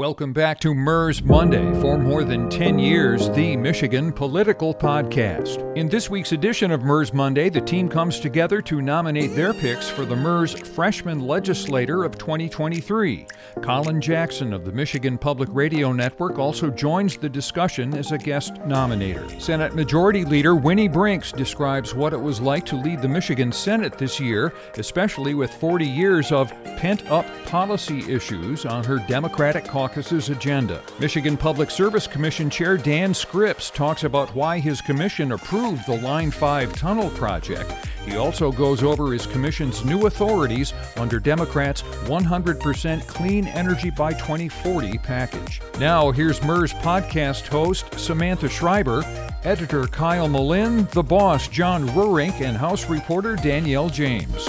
Welcome back to MIRS Monday. For more than 10 years, the Michigan Political Podcast. In this week's edition of MIRS Monday, the team comes together to nominate their picks for the MIRS Freshman Legislator of 2023. Colin Jackson of the Michigan Public Radio Network also joins the discussion as a guest nominator. Senate Majority Leader Winnie Brinks describes what it was like to lead the Michigan Senate this year, especially with 40 years of pent up policy issues on her Democratic caucus caucus's agenda. Michigan Public Service Commission Chair Dan Scripps talks about why his commission approved the Line 5 tunnel project. He also goes over his commission's new authorities under Democrats' 100% Clean Energy by 2040 package. Now, here's MIRS podcast host Samantha Schreiber, editor Kyle Melinn, the boss John Reurink, and House reporter Danielle James.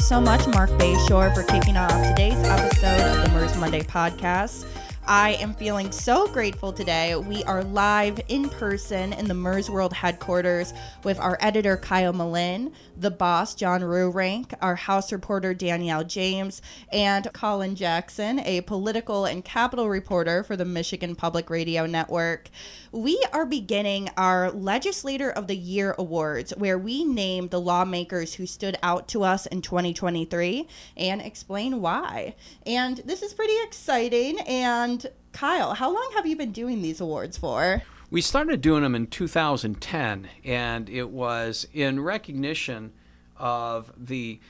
So much, Mark Bayshore, for kicking off today's episode of the MIRS Monday podcast. I am feeling so grateful today. We are live in person in the MIRS World headquarters with our editor, Kyle Melinn, the boss, John Reurink, our house reporter, Danielle James, and Colin Jackson, a political and capital reporter for the Michigan Public Radio Network. We are beginning our Legislator of the Year Awards, where we name the lawmakers who stood out to us in 2023 and explain why. And this is pretty exciting. And Kyle, how long have you been doing these awards for? We started doing them in 2010, and it was in recognition of the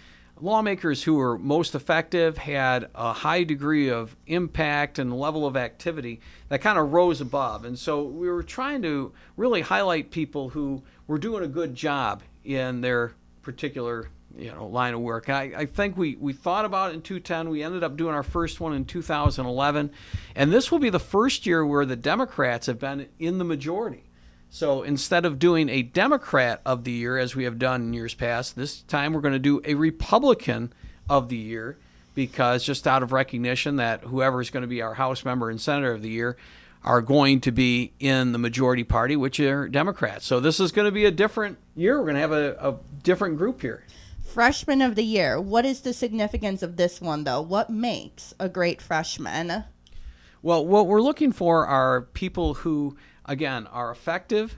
lawmakers who were most effective, had a high degree of impact and level of activity that kind of rose above. And so we were trying to really highlight people who were doing a good job in their particular you know line of work. I, I think we, we thought about it in 2010. We ended up doing our first one in 2011, and this will be the first year where the Democrats have been in the majority. So instead of doing a Democrat of the year as we have done in years past, this time we're going to do a Republican of the year because just out of recognition that whoever is going to be our House member and Senator of the year are going to be in the majority party, which are Democrats. So this is going to be a different year. We're going to have a, a different group here. Freshman of the year. What is the significance of this one, though? What makes a great freshman? Well, what we're looking for are people who, again, are effective,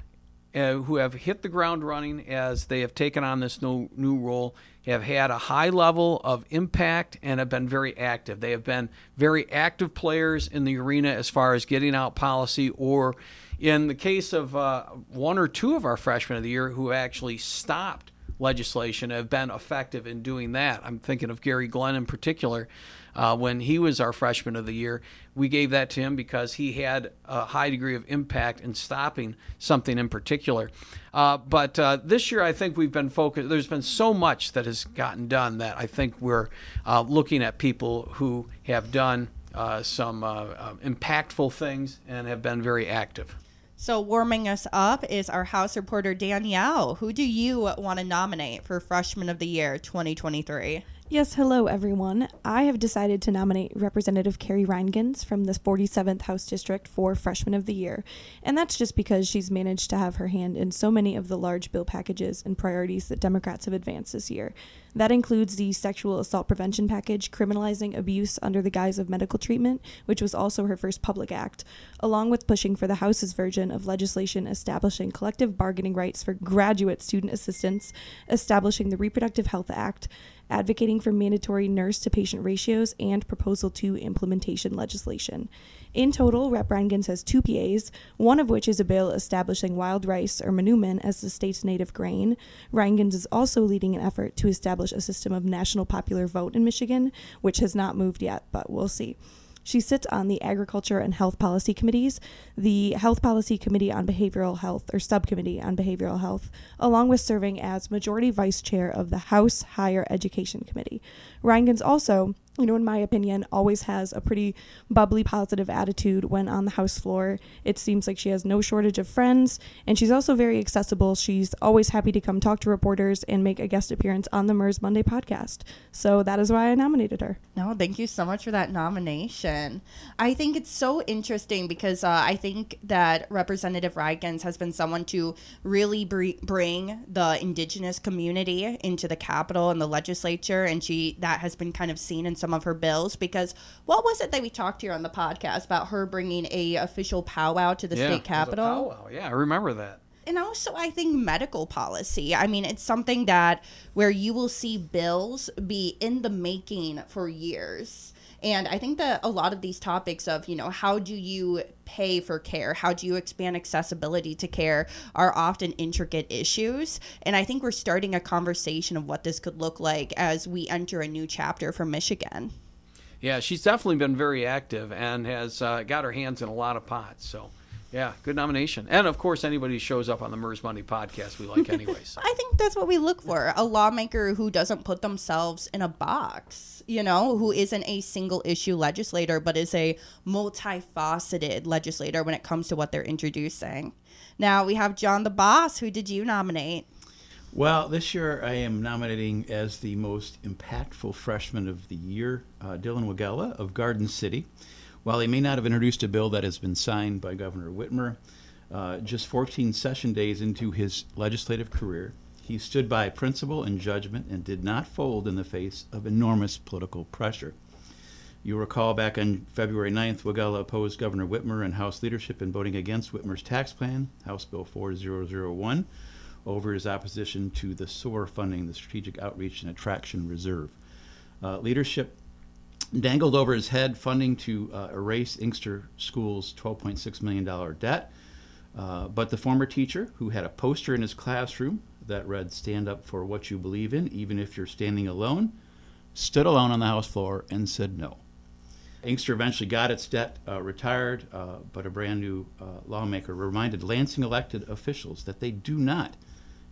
uh, who have hit the ground running as they have taken on this new, new role, have had a high level of impact, and have been very active. They have been very active players in the arena as far as getting out policy, or in the case of uh, one or two of our freshmen of the year who actually stopped legislation have been effective in doing that. I'm thinking of Gary Glenn in particular. Uh, when he was our freshman of the year, we gave that to him because he had a high degree of impact in stopping something in particular. Uh, but uh, this year, I think we've been focused. There's been so much that has gotten done that I think we're uh, looking at people who have done uh, some uh, impactful things and have been very active. So, warming us up is our house reporter, Danielle. Who do you want to nominate for Freshman of the Year 2023? Yes, hello everyone. I have decided to nominate Representative Carrie Rheingans from the 47th House District for Freshman of the Year, and that's just because she's managed to have her hand in so many of the large bill packages and priorities that Democrats have advanced this year. That includes the sexual assault prevention package, criminalizing abuse under the guise of medical treatment, which was also her first public act, along with pushing for the House's version of legislation establishing collective bargaining rights for graduate student assistants, establishing the Reproductive Health Act, advocating for mandatory nurse to patient ratios, and Proposal 2 implementation legislation. In total, Rep. Rheingans has two PAs, one of which is a bill establishing wild rice or manoomin as the state's native grain. Rheingans is also leading an effort to establish a system of national popular vote in Michigan, which has not moved yet, but we'll see. She sits on the Agriculture and Health Policy Committees, the Health Policy Committee on Behavioral Health, or Subcommittee on Behavioral Health, along with serving as Majority Vice Chair of the House Higher Education Committee. Rheingans also you know, in my opinion, always has a pretty bubbly, positive attitude when on the House floor. It seems like she has no shortage of friends, and she's also very accessible. She's always happy to come talk to reporters and make a guest appearance on the MIRS Monday podcast. So that is why I nominated her. No, thank you so much for that nomination. I think it's so interesting because uh, I think that Representative Rheingans has been someone to really br- bring the indigenous community into the Capitol and the legislature, and she that has been kind of seen in some of her bills. Because what was it that we talked here on the podcast about her bringing a official powwow to the yeah, state capitol? Powwow. Yeah, I remember that. and also I think medical policy. I mean, it's something that where you will see bills be in the making for years. And I think that a lot of these topics of, you know, how do you pay for care? How do you expand accessibility to care are often intricate issues. And I think we're starting a conversation of what this could look like as we enter a new chapter for Michigan. Yeah, she's definitely been very active and has uh, got her hands in a lot of pots. So, yeah, good nomination. And of course, anybody who shows up on the MIRS Monday podcast, we like anyways. I think that's what we look for a lawmaker who doesn't put themselves in a box, you know, who isn't a single issue legislator, but is a multifaceted legislator when it comes to what they're introducing. Now we have John the Boss. Who did you nominate? Well, this year I am nominating as the most impactful freshman of the year uh, Dylan Wegela of Garden City. While he may not have introduced a bill that has been signed by Governor Whitmer, uh, just 14 session days into his legislative career, he stood by principle and judgment and did not fold in the face of enormous political pressure. You recall back on February 9th, Wegela opposed Governor Whitmer and House leadership in voting against Whitmer's tax plan, House Bill 4001 over his opposition to the SOAR funding, the Strategic Outreach and Attraction Reserve. Uh, leadership dangled over his head funding to uh, erase Inkster School's $12.6 million debt. Uh, but the former teacher, who had a poster in his classroom that read, Stand up for what you believe in, even if you're standing alone, stood alone on the House floor and said no. Inkster eventually got its debt uh, retired, uh, but a brand new uh, lawmaker reminded Lansing elected officials that they do not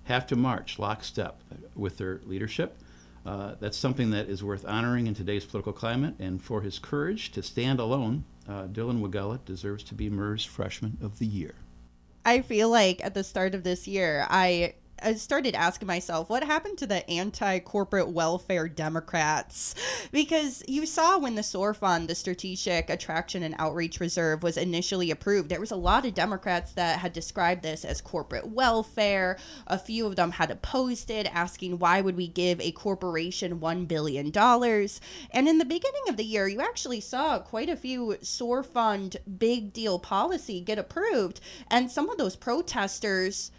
have to march lockstep with their leadership. Uh, that's something that is worth honoring in today's political climate, and for his courage to stand alone, uh, Dylan Wegela deserves to be MIRS Freshman of the Year. I feel like at the start of this year, I I started asking myself what happened to the anti corporate welfare Democrats? Because you saw when the SOAR Fund, the Strategic Attraction and Outreach Reserve, was initially approved, there was a lot of Democrats that had described this as corporate welfare. A few of them had opposed it, asking why would we give a corporation $1 billion? And in the beginning of the year, you actually saw quite a few SOAR Fund big deal policy get approved. And some of those protesters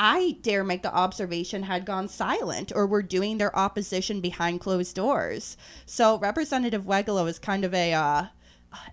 I dare make the observation had gone silent or were doing their opposition behind closed doors. So Representative Wegela is kind of a, uh,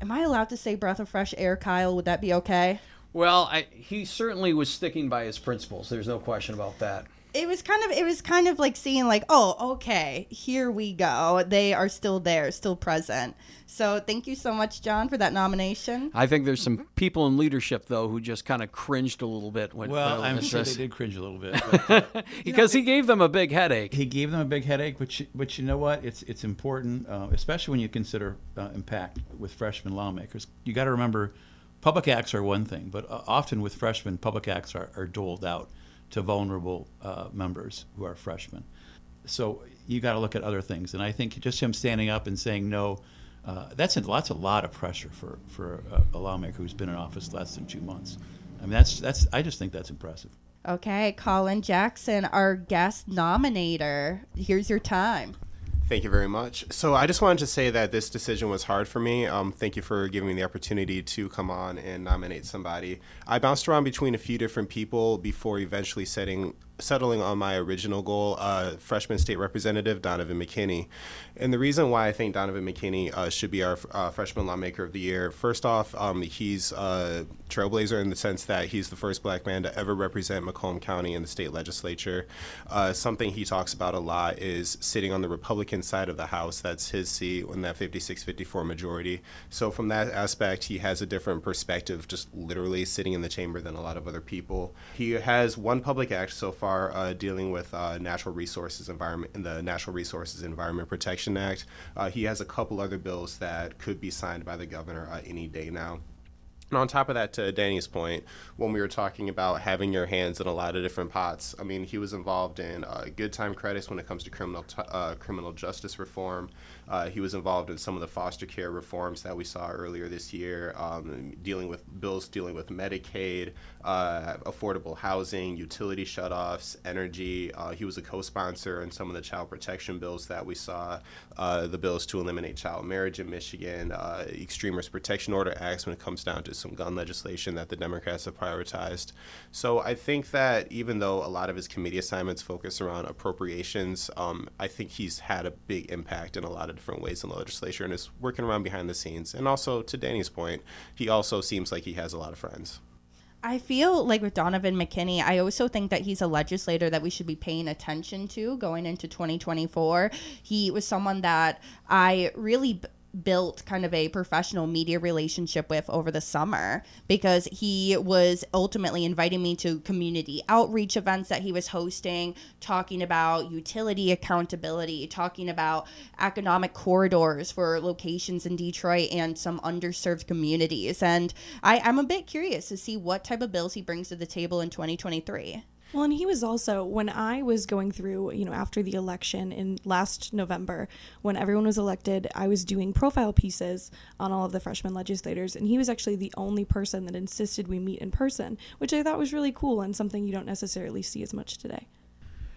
am I allowed to say breath of fresh air, Kyle? Would that be okay? Well, I, he certainly was sticking by his principles. There's no question about that. It was kind of it was kind of like seeing like oh okay here we go they are still there still present so thank you so much John for that nomination I think there's some people in leadership though who just kind of cringed a little bit when Well, I'm sure says- they did cringe a little bit. But, because he gave them a big headache. he gave them a big headache, but you, but you know what? It's it's important, uh, especially when you consider uh, impact with freshman lawmakers. You got to remember, public acts are one thing, but uh, often with freshmen, public acts are, are doled out to vulnerable uh, members who are freshmen. So you got to look at other things, and I think just him standing up and saying no. Uh, that's a, that's a lot of pressure for, for a, a lawmaker who's been in office less than two months. I mean, that's that's I just think that's impressive. okay Colin Jackson our guest nominator here's your time Thank you very much. So I just wanted to say that this decision was hard for me. Um, thank you for giving me the opportunity to come on and nominate somebody. I bounced around between a few different people before eventually setting settling on my original goal, uh, freshman state representative Donovan McKinney. And the reason why I think Donovan McKinney uh, should be our uh, freshman lawmaker of the year, first off, um, he's a trailblazer in the sense that he's the first black man to ever represent Macomb County in the state legislature. Uh, something he talks about a lot is sitting on the Republican side of the House. That's his seat in that 56 54 majority. So, from that aspect, he has a different perspective, just literally sitting in the chamber than a lot of other people. He has one public act so far far uh, dealing with uh, natural resources environment in the Natural Resources Environment Protection Act. Uh, he has a couple other bills that could be signed by the governor uh, any day now. And on top of that, to Danny's point, when we were talking about having your hands in a lot of different pots, I mean, he was involved in uh, good time credits when it comes to criminal t- uh, criminal justice reform. Uh, he was involved in some of the foster care reforms that we saw earlier this year, um, dealing with bills dealing with Medicaid, uh, affordable housing, utility shutoffs, energy. Uh, he was a co-sponsor in some of the child protection bills that we saw, uh, the bills to eliminate child marriage in Michigan, extreme risk protection order acts when it comes down to some gun legislation that the Democrats have prioritized. So I think that even though a lot of his committee assignments focus around appropriations, um, I think he's had a big impact in a lot of different ways in the legislature and is working around behind the scenes. And also, to Danny's point, he also seems like he has a lot of friends. I feel like with Donovan McKinney, I also think that he's a legislator that we should be paying attention to going into 2024. He was someone that I really built kind of a professional media relationship with over the summer because he was ultimately inviting me to community outreach events that he was hosting, talking about utility accountability, talking about economic corridors for locations in Detroit and some underserved communities. And I, I'm a bit curious to see what type of bills he brings to the table in 2023. Well, and he was also when I was going through, you know, after the election in last November, when everyone was elected, I was doing profile pieces on all of the freshman legislators, and he was actually the only person that insisted we meet in person, which I thought was really cool and something you don't necessarily see as much today.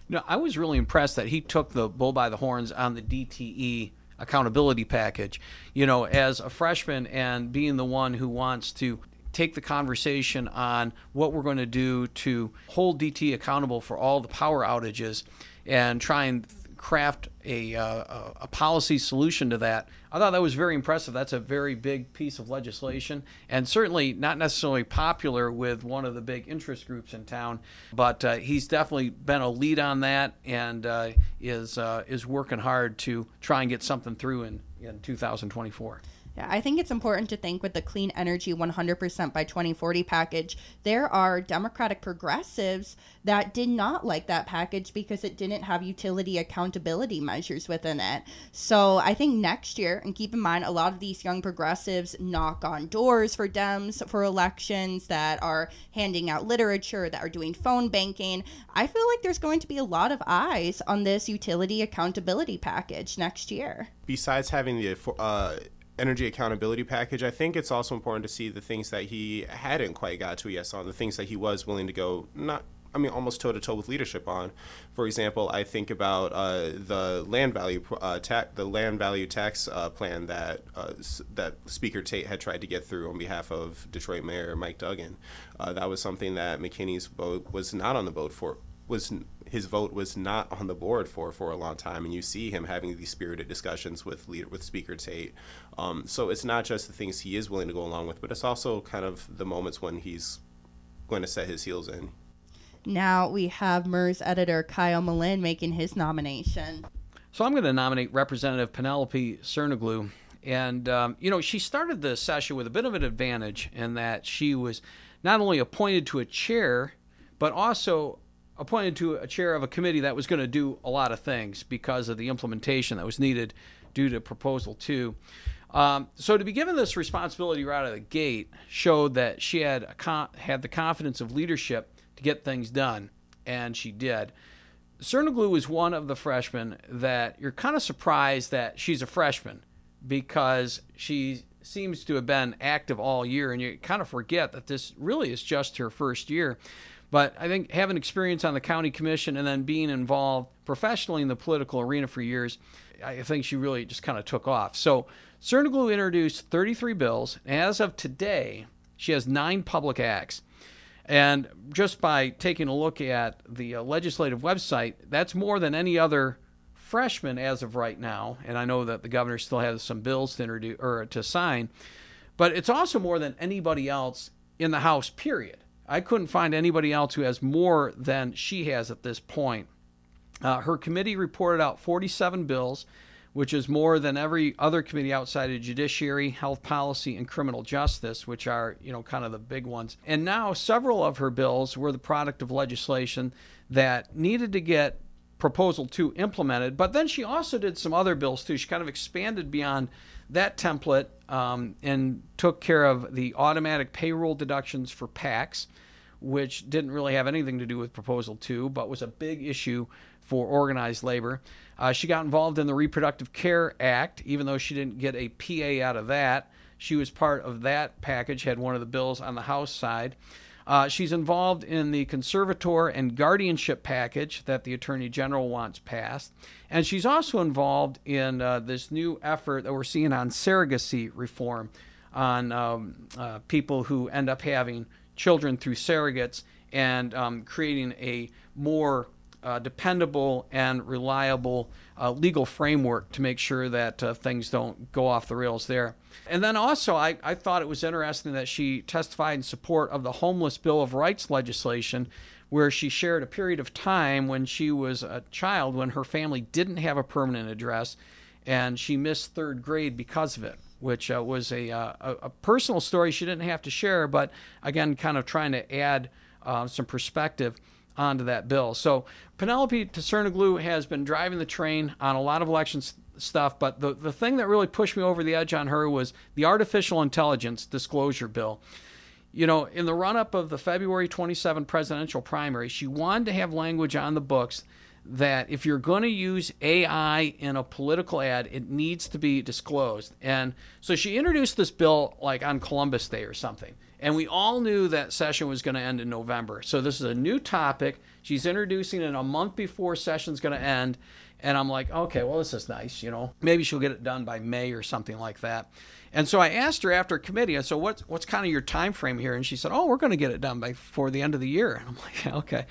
No, I was really impressed that he took the bull by the horns on the DTE accountability package. You know, as a freshman and being the one who wants to take the conversation on what we're going to do to hold DTE accountable for all the power outages and try and craft a, uh, a policy solution to that. I thought that was very impressive. That's a very big piece of legislation, and certainly not necessarily popular with one of the big interest groups in town. But uh, he's definitely been a lead on that, and uh, is uh, is working hard to try and get something through in in 2024. Yeah, I think it's important to think with the Clean Energy 100% by 2040 package, there are Democratic progressives that did not like that package because it didn't have utility accountability measures within it. So I think next year, and keep in mind, a lot of these young progressives knock on doors for Dems for elections that are handing out literature, that are doing phone banking. I feel like there's going to be a lot of eyes on this utility accountability package next year. Besides having the uh, energy accountability package, I think it's also important to see the things that he hadn't quite got to yet on, the things that he was willing to go not I mean, almost toe to toe with leadership on. For example, I think about uh, the land value uh, tax, the land value tax uh, plan that uh, that Speaker Tate had tried to get through on behalf of Detroit Mayor Mike Duggan. Uh, that was something that McKinney's vote was not on the vote for was his vote was not on the board for for a long time, and you see him having these spirited discussions with leader with Speaker Tate. Um, so it's not just the things he is willing to go along with, but it's also kind of the moments when he's going to set his heels in. Now we have MIRS editor Kyle Melinn making his nomination. So I'm going to nominate Representative Penelope Tsernoglou. And, um, you know, she started the session with a bit of an advantage in that she was not only appointed to a chair, but also appointed to a chair of a committee that was going to do a lot of things because of the implementation that was needed due to proposal two. Um, so to be given this responsibility right out of the gate showed that she had had the confidence of leadership to get things done, and she did. Tsernoglou is one of the freshmen that you're kind of surprised that she's a freshman because she seems to have been active all year, and you kind of forget that this really is just her first year. But I think having experience on the county commission and then being involved professionally in the political arena for years, I think she really just kind of took off. So Tsernoglou introduced 33 bills. As of today, she has nine public acts. And just by taking a look at the uh, legislative website, that's more than any other freshman as of right now. And I know that the governor still has some bills to introduce or to sign, but it's also more than anybody else in the House. Period. I couldn't find anybody else who has more than she has at this point. Uh, her committee reported out 47 bills which is more than every other committee outside of judiciary, health policy, and criminal justice, which are, you know, kind of the big ones. And now several of her bills were the product of legislation that needed to get proposal two implemented. But then she also did some other bills too. She kind of expanded beyond that template um, and took care of the automatic payroll deductions for PACs, which didn't really have anything to do with proposal two, but was a big issue for organized labor. Uh, she got involved in the Reproductive Care Act, even though she didn't get a PA out of that. She was part of that package, had one of the bills on the House side. Uh, she's involved in the conservator and guardianship package that the Attorney General wants passed. And she's also involved in uh, this new effort that we're seeing on surrogacy reform on um, uh, people who end up having children through surrogates and um, creating a more uh, dependable and reliable uh, legal framework to make sure that uh, things don't go off the rails there. And then also, I, I thought it was interesting that she testified in support of the Homeless Bill of Rights legislation, where she shared a period of time when she was a child when her family didn't have a permanent address and she missed third grade because of it. Which uh, was a, uh, a, personal story she didn't have to share, but again, kind of trying to add uh, some perspective onto that bill. So Penelope Tsernoglou has been driving the train on a lot of election stuff, but the, the thing that really pushed me over the edge on her was the artificial intelligence disclosure bill. You know, in the run up of the February 27 presidential primary, she wanted to have language on the books that if you're going to use AI in a political ad, it needs to be disclosed. And so she introduced this bill like on Columbus Day or something. And we all knew that session was going to end in November. So this is a new topic. She's introducing it a month before session's going to end. And I'm like, okay, well, this is nice. You know, maybe she'll get it done by May or something like that. And so I asked her after committee, I said, what's, what's kind of your time frame here? And she said, oh, we're going to get it done before the end of the year. And I'm like, okay,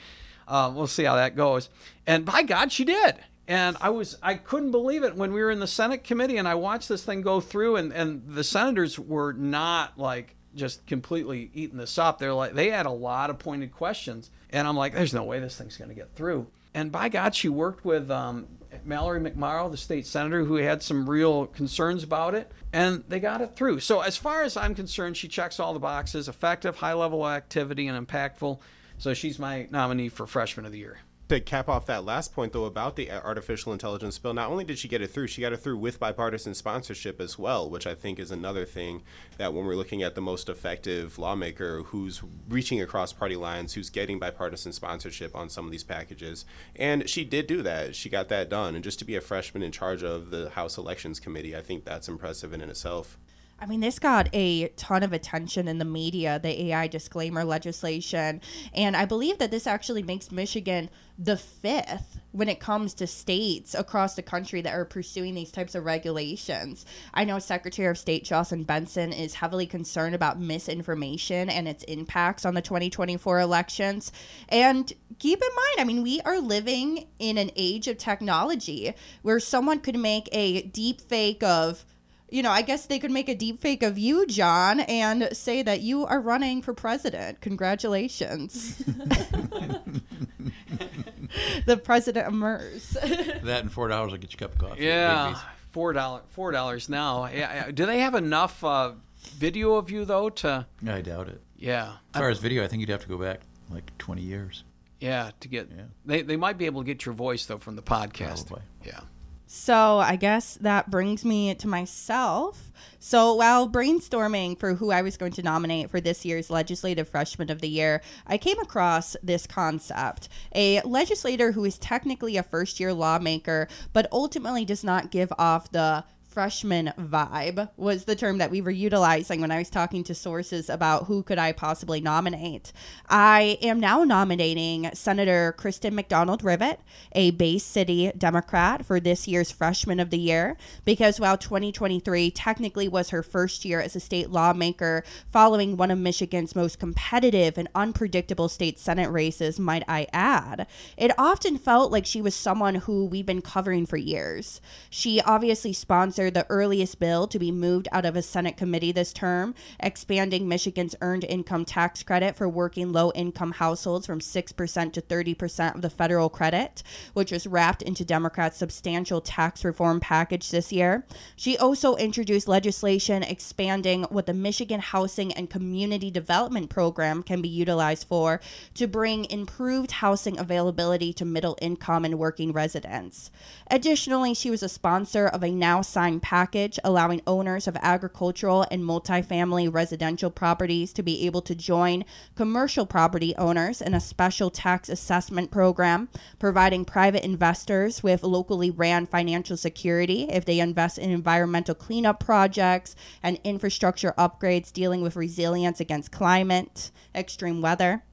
uh, we'll see how that goes. And by God, she did and I was I couldn't believe it when we were in the Senate committee and I watched this thing go through and and the senators were not like just completely eating this up. They're like they had a lot of pointed questions, and I'm like, there's no way this thing's going to get through. And by God, she worked with um, Mallory McMorrow, the state senator, who had some real concerns about it, and they got it through. So as far as I'm concerned, she checks all the boxes: effective, high level activity, and impactful. So she's my nominee for freshman of the year to cap off that last point though about the artificial intelligence bill not only did she get it through she got it through with bipartisan sponsorship as well which i think is another thing that when we're looking at the most effective lawmaker who's reaching across party lines who's getting bipartisan sponsorship on some of these packages. And she did do that. She got that done. And just to be a freshman in charge of the house elections committee i think that's impressive in itself I mean, this got a ton of attention in the media, the AI disclaimer legislation. And I believe that this actually makes Michigan the fifth when it comes to states across the country that are pursuing these types of regulations. I know Secretary of State Jocelyn Benson is heavily concerned about misinformation and its impacts on the 2024 elections. And keep in mind, I mean, we are living in an age of technology where someone could make a deep fake of you know, I guess they could make a deep fake of you, John, and say that you are running for president. Congratulations. the president of MIRS. that and four dollars will get you a cup of coffee. Yeah, four dollar, four dollars now. Yeah, do they have enough uh, video of you though to? I doubt it. Yeah. As far as video, I think you'd have to go back like twenty years. Yeah, to get. Yeah. They they might be able to get your voice though from the podcast. Probably. Yeah. So I guess that brings me to myself. So while brainstorming for who I was going to nominate for this year's Legislative Freshman of the Year, I came across this concept. A legislator who is technically a first year lawmaker, but ultimately does not give off the freshman vibe was the term that we were utilizing when I was talking to sources about who could I possibly nominate. I am now nominating Senator Kristen McDonald Rivet, a Bay City Democrat, for this year's Freshman of the Year, because while 2023 technically was her first year as a state lawmaker, following one of Michigan's most competitive and unpredictable state Senate races, might I add, it often felt like she was someone who we've been covering for years. She obviously sponsored considered the earliest bill to be moved out of a Senate committee this term, expanding Michigan's earned income tax credit for working low income households from 6% to 30% of the federal credit, which was wrapped into Democrats' substantial tax reform package this year. She also introduced legislation expanding what the Michigan Housing and Community Development Program can be utilized for to bring improved housing availability to middle income and working residents. Additionally, she was a sponsor of a now signed package allowing owners of agricultural and multifamily residential properties to be able to join commercial property owners in a special tax assessment program, providing private investors with locally ran financial security if they invest in environmental cleanup projects and infrastructure upgrades dealing with resilience against climate, extreme weather.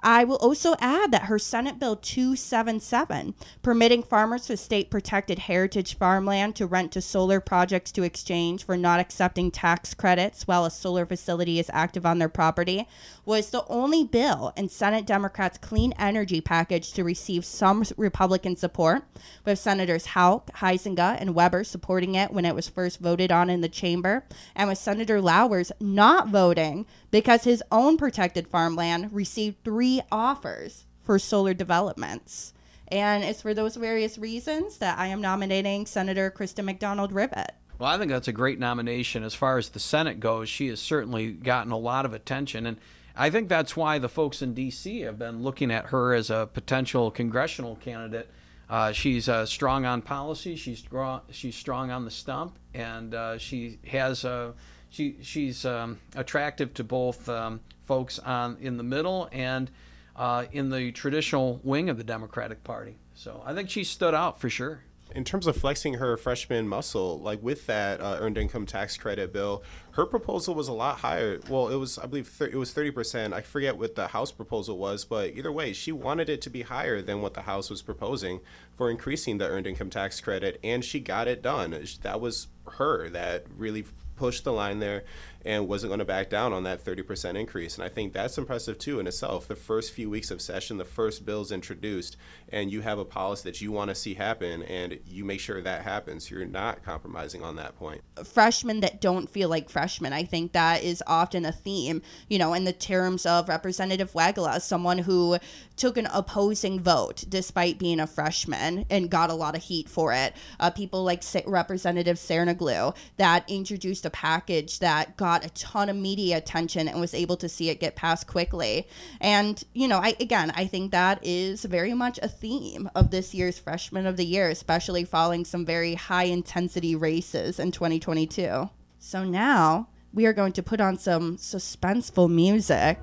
I will also add that her Senate Bill 277, permitting farmers with state protected heritage farmland to rent to solar projects to exchange for not accepting tax credits while a solar facility is active on their property, was the only bill in Senate Democrats' clean energy package to receive some Republican support, with Senators Hauck, Huizenga, and Webber supporting it when it was first voted on in the chamber, and with Senator Lauwers not voting because his own protected farmland received three offers for solar developments. And it's for those various reasons that I am nominating Senator Kristen McDonald Rivet. Well, I think that's a great nomination. As far as the Senate goes, she has certainly gotten a lot of attention. And I think that's why the folks in D.C. have been looking at her as a potential congressional candidate. Uh, she's uh, strong on policy. She's strong. She's strong on the stump, and uh, she has a she she's um, attractive to both um, folks on in the middle and uh, in the traditional wing of the Democratic Party. So I think she stood out for sure in terms of flexing her freshman muscle, like with that uh, earned income tax credit bill, her proposal was a lot higher. Well, it was, I believe, it was thirty percent. I forget what the House proposal was, but either way, she wanted it to be higher than what the House was proposing for increasing the earned income tax credit, and she got it done. That was her that really pushed the line there and wasn't going to back down on that 30% increase. And I think that's impressive too in itself. The first few weeks of session, the first bill's introduced, and you have a policy that you want to see happen, and you make sure that happens. You're not compromising on that point. Freshmen that don't feel like freshmen, I think that is often a theme, you know, in the terms of Representative Wegela, someone who took an opposing vote despite being a freshman and got a lot of heat for it. Uh, people like Representative Tsernoglou that introduced a package that got got a ton of media attention and was able to see it get passed quickly. And, you know, I again, I think that is very much a theme of this year's freshman of the year, especially following some very high intensity races in 2022. So now we are going to put on some suspenseful music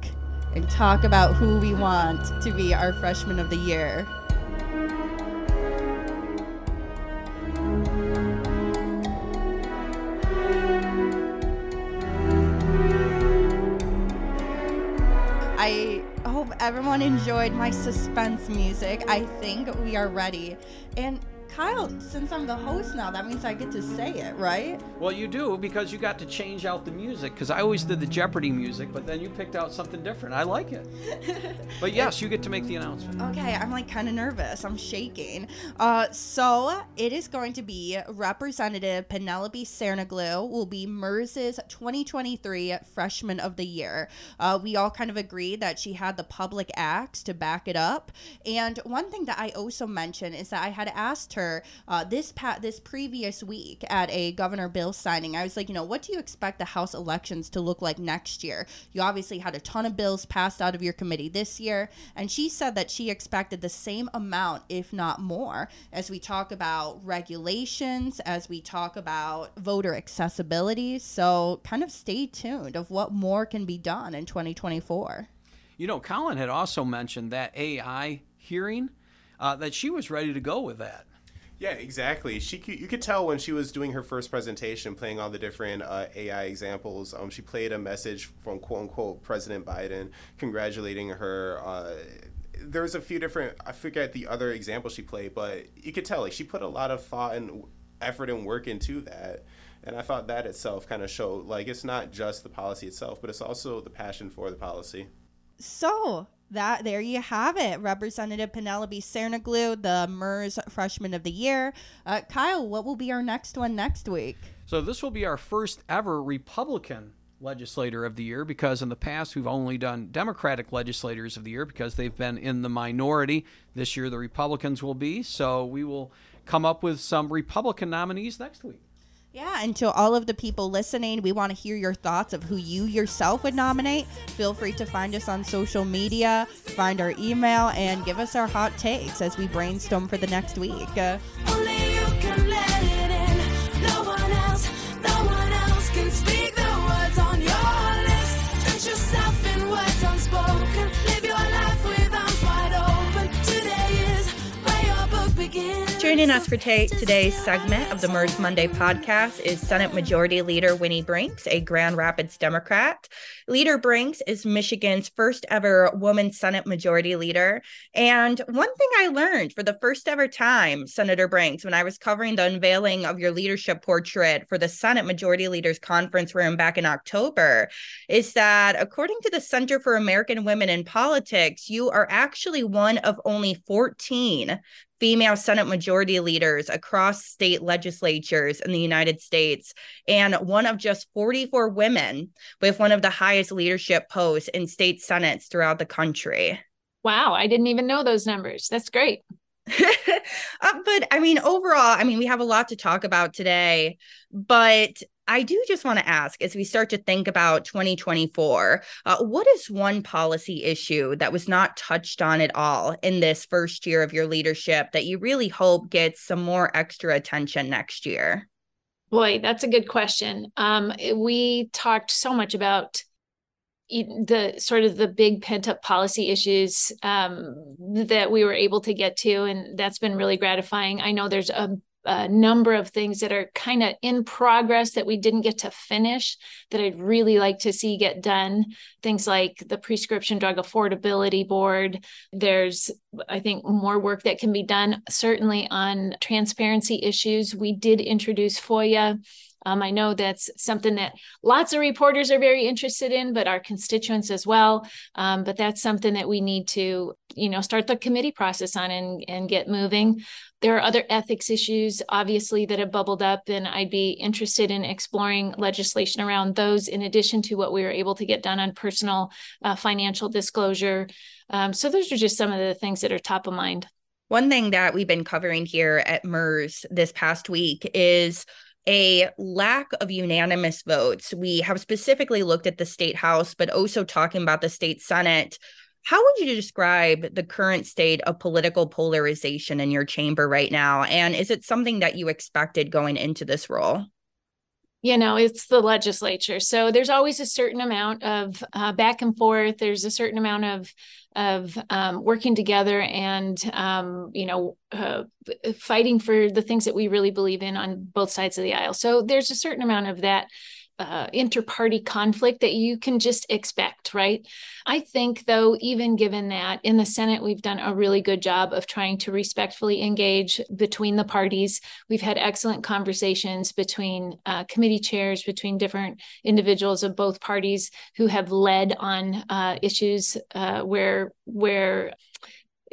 and talk about who we want to be our freshman of the year. Hope everyone enjoyed my suspense music. I think we are ready. And Kyle, since I'm the host now, that means I get to say it, right? Well, you do because you got to change out the music. Because I always did the Jeopardy music, but then you picked out something different. I like it. but yes, you get to make the announcement. Okay, I'm like kind of nervous. I'm shaking. Uh, so it is going to be Representative Penelope Tsernoglou will be MIRS's 2023 Freshman of the Year. Uh, we all kind of agreed that she had the public acts to back it up. And one thing that I also mentioned is that I had asked her uh, this pa- this previous week at a Governor Bill signing. I was like, you know, what do you expect the House elections to look like next year? You obviously had a ton of bills passed out of your committee this year, and she said that she expected the same amount, if not more, as we talk about regulations, as we talk about voter accessibility. So, kind of stay tuned of what more can be done in 2024. You know, Colin had also mentioned that AI hearing. Uh, that she was ready to go with that. Yeah, exactly. She you could tell when she was doing her first presentation, playing all the different uh, AI examples. Um, she played a message from quote unquote President Biden, congratulating her. Uh, there's a few different. I forget the other example she played, but you could tell like she put a lot of thought and effort and work into that. And I thought that itself kind of showed like it's not just the policy itself, but it's also the passion for the policy. So, that there you have it representative penelope Tsernoglou, the MIRS freshman of the year uh, kyle what will be our next one next week So this will be our first ever Republican legislator of the year because in the past we've only done Democratic legislators of the year because they've been in the minority. This year the Republicans will be. So we will come up with some Republican nominees next week. Yeah, and to all of the people listening, we want to hear your thoughts of who you yourself would nominate. Feel free to find us on social media, find our email, and give us our hot takes as we brainstorm for the next week. Joining us for t- today's segment of the MIRS Monday podcast is Senate Majority Leader Winnie Brinks, a Grand Rapids Democrat. Leader Brinks is Michigan's first ever woman Senate Majority Leader. And one thing I learned for the first ever time, Senator Brinks, when I was covering the unveiling of your leadership portrait for the Senate Majority Leaders Conference room back in October, is that according to the Center for American Women in Politics, you are actually one of only 14 female Senate majority leaders across state legislatures in the United States, and one of just 44 women with one of the highest leadership posts in state senates throughout the country. Wow, I didn't even know those numbers. That's great. uh, but I mean, overall, I mean, we have a lot to talk about today, but I do just want to ask as we start to think about 2024, uh, what is one policy issue that was not touched on at all in this first year of your leadership that you really hope gets some more extra attention next year? Boy, that's a good question. Um, we talked so much about the sort of the big pent up policy issues um, that we were able to get to, and that's been really gratifying. I know there's a a number of things that are kind of in progress that we didn't get to finish that I'd really like to see get done. Things like the Prescription Drug Affordability Board. There's, I think, more work that can be done, certainly on transparency issues. We did introduce FOIA. Um, I know that's something that lots of reporters are very interested in, but our constituents as well. Um, but that's something that we need to, you know, start the committee process on and, and get moving. There are other ethics issues, obviously, that have bubbled up, and I'd be interested in exploring legislation around those in addition to what we were able to get done on personal uh, financial disclosure. Um, so, those are just some of the things that are top of mind. One thing that we've been covering here at MIRS this past week is a lack of unanimous votes. We have specifically looked at the state house, but also talking about the state senate how would you describe the current state of political polarization in your chamber right now? And is it something that you expected going into this role? you know it's the legislature so there's always a certain amount of uh, back and forth there's a certain amount of of um, working together and um, you know uh, fighting for the things that we really believe in on both sides of the aisle so there's a certain amount of that uh, inter-party conflict that you can just expect right? I think though even given that in the senate we've done a really good job of trying to respectfully engage between the parties. We've had excellent conversations between uh, committee chairs between different individuals of both parties who have led on uh, issues uh, where where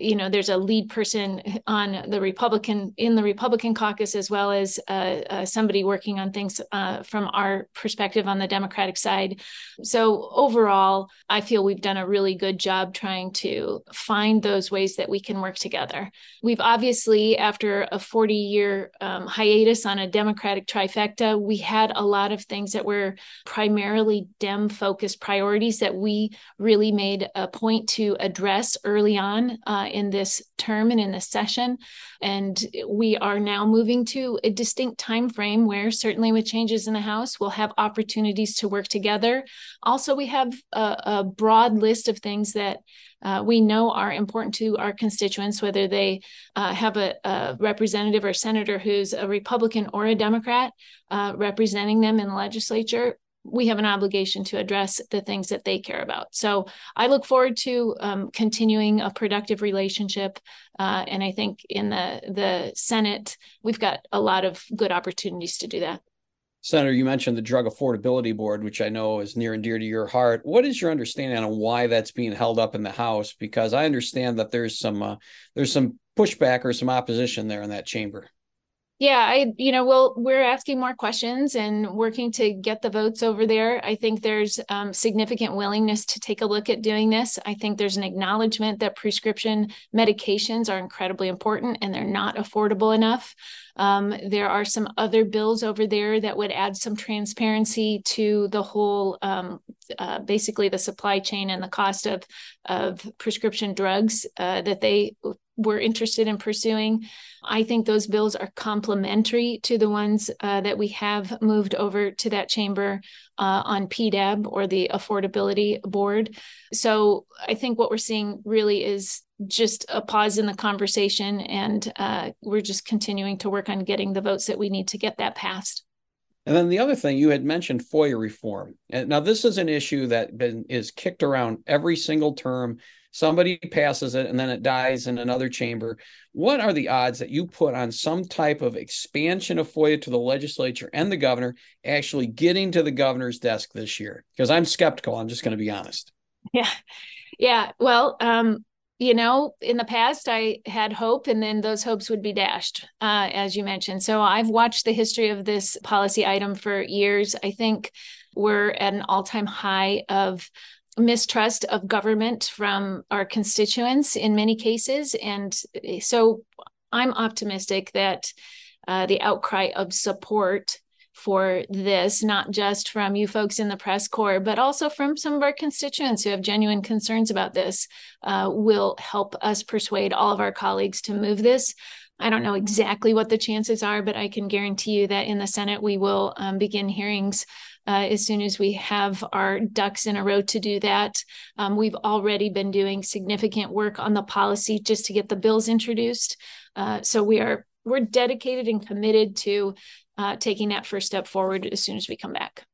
you know there's a lead person on the republican in the republican caucus as well as uh, uh, somebody working on things uh, from our perspective on the democratic side. So overall i feel we've done a really good job trying to find those ways that we can work together. We've obviously after a 40 year um, hiatus on a democratic trifecta we had a lot of things that were primarily dem focused priorities that we really made a point to address early on uh, in this term and in this session. And we are now moving to a distinct time frame where certainly with changes in the house we'll have opportunities to work together. Also we have a, a broad list of things that uh, we know are important to our constituents, whether they uh, have a, a, representative or senator who's a Republican or a Democrat uh, representing them in the legislature we have an obligation to address the things that they care about. So I look forward to um, continuing a productive relationship, uh, and I think in the the Senate we've got a lot of good opportunities to do that. Senator, you mentioned the Drug Affordability Board, which I know is near and dear to your heart. What is your understanding on why that's being held up in the House? Because I understand that there's some uh, there's some pushback or some opposition there in that chamber. Yeah i you know well we're asking more questions and working to get the votes over there. I think there's um, significant willingness to take a look at doing this. I think there's an acknowledgement that prescription medications are incredibly important and they're not affordable enough. Um, there are some other bills over there that would add some transparency to the whole, um, uh, basically the supply chain and the cost of of prescription drugs uh, that they were interested in pursuing. I think those bills are complementary to the ones uh, that we have moved over to that chamber uh, on PDAB or the Affordability Board. So I think what we're seeing really is just a pause in the conversation, and uh, we're just continuing to work on getting the votes that we need to get that passed. And then the other thing you had mentioned FOIA reform. Now this is an issue that been, is kicked around every single term. Somebody passes it and then it dies in another chamber. What are the odds that you put on some type of expansion of FOIA to the legislature and the governor actually getting to the governor's desk this year? Because I'm skeptical. I'm just going to be honest. Yeah. Yeah. Well, um, you know, in the past, I had hope, and then those hopes would be dashed, uh, as you mentioned. So I've watched the history of this policy item for years. I think we're at an all time high of mistrust of government from our constituents in many cases. And so I'm optimistic that uh, the outcry of support for this, not just from you folks in the press corps, but also from some of our constituents who have genuine concerns about this, uh, will help us persuade all of our colleagues to move this. I don't know exactly what the chances are, but I can guarantee you that in the Senate, we will um, begin hearings uh, as soon as we have our ducks in a row to do that. Um, we've already been doing significant work on the policy just to get the bills introduced. Uh, so we are we're dedicated and committed to uh, taking that first step forward as soon as we come back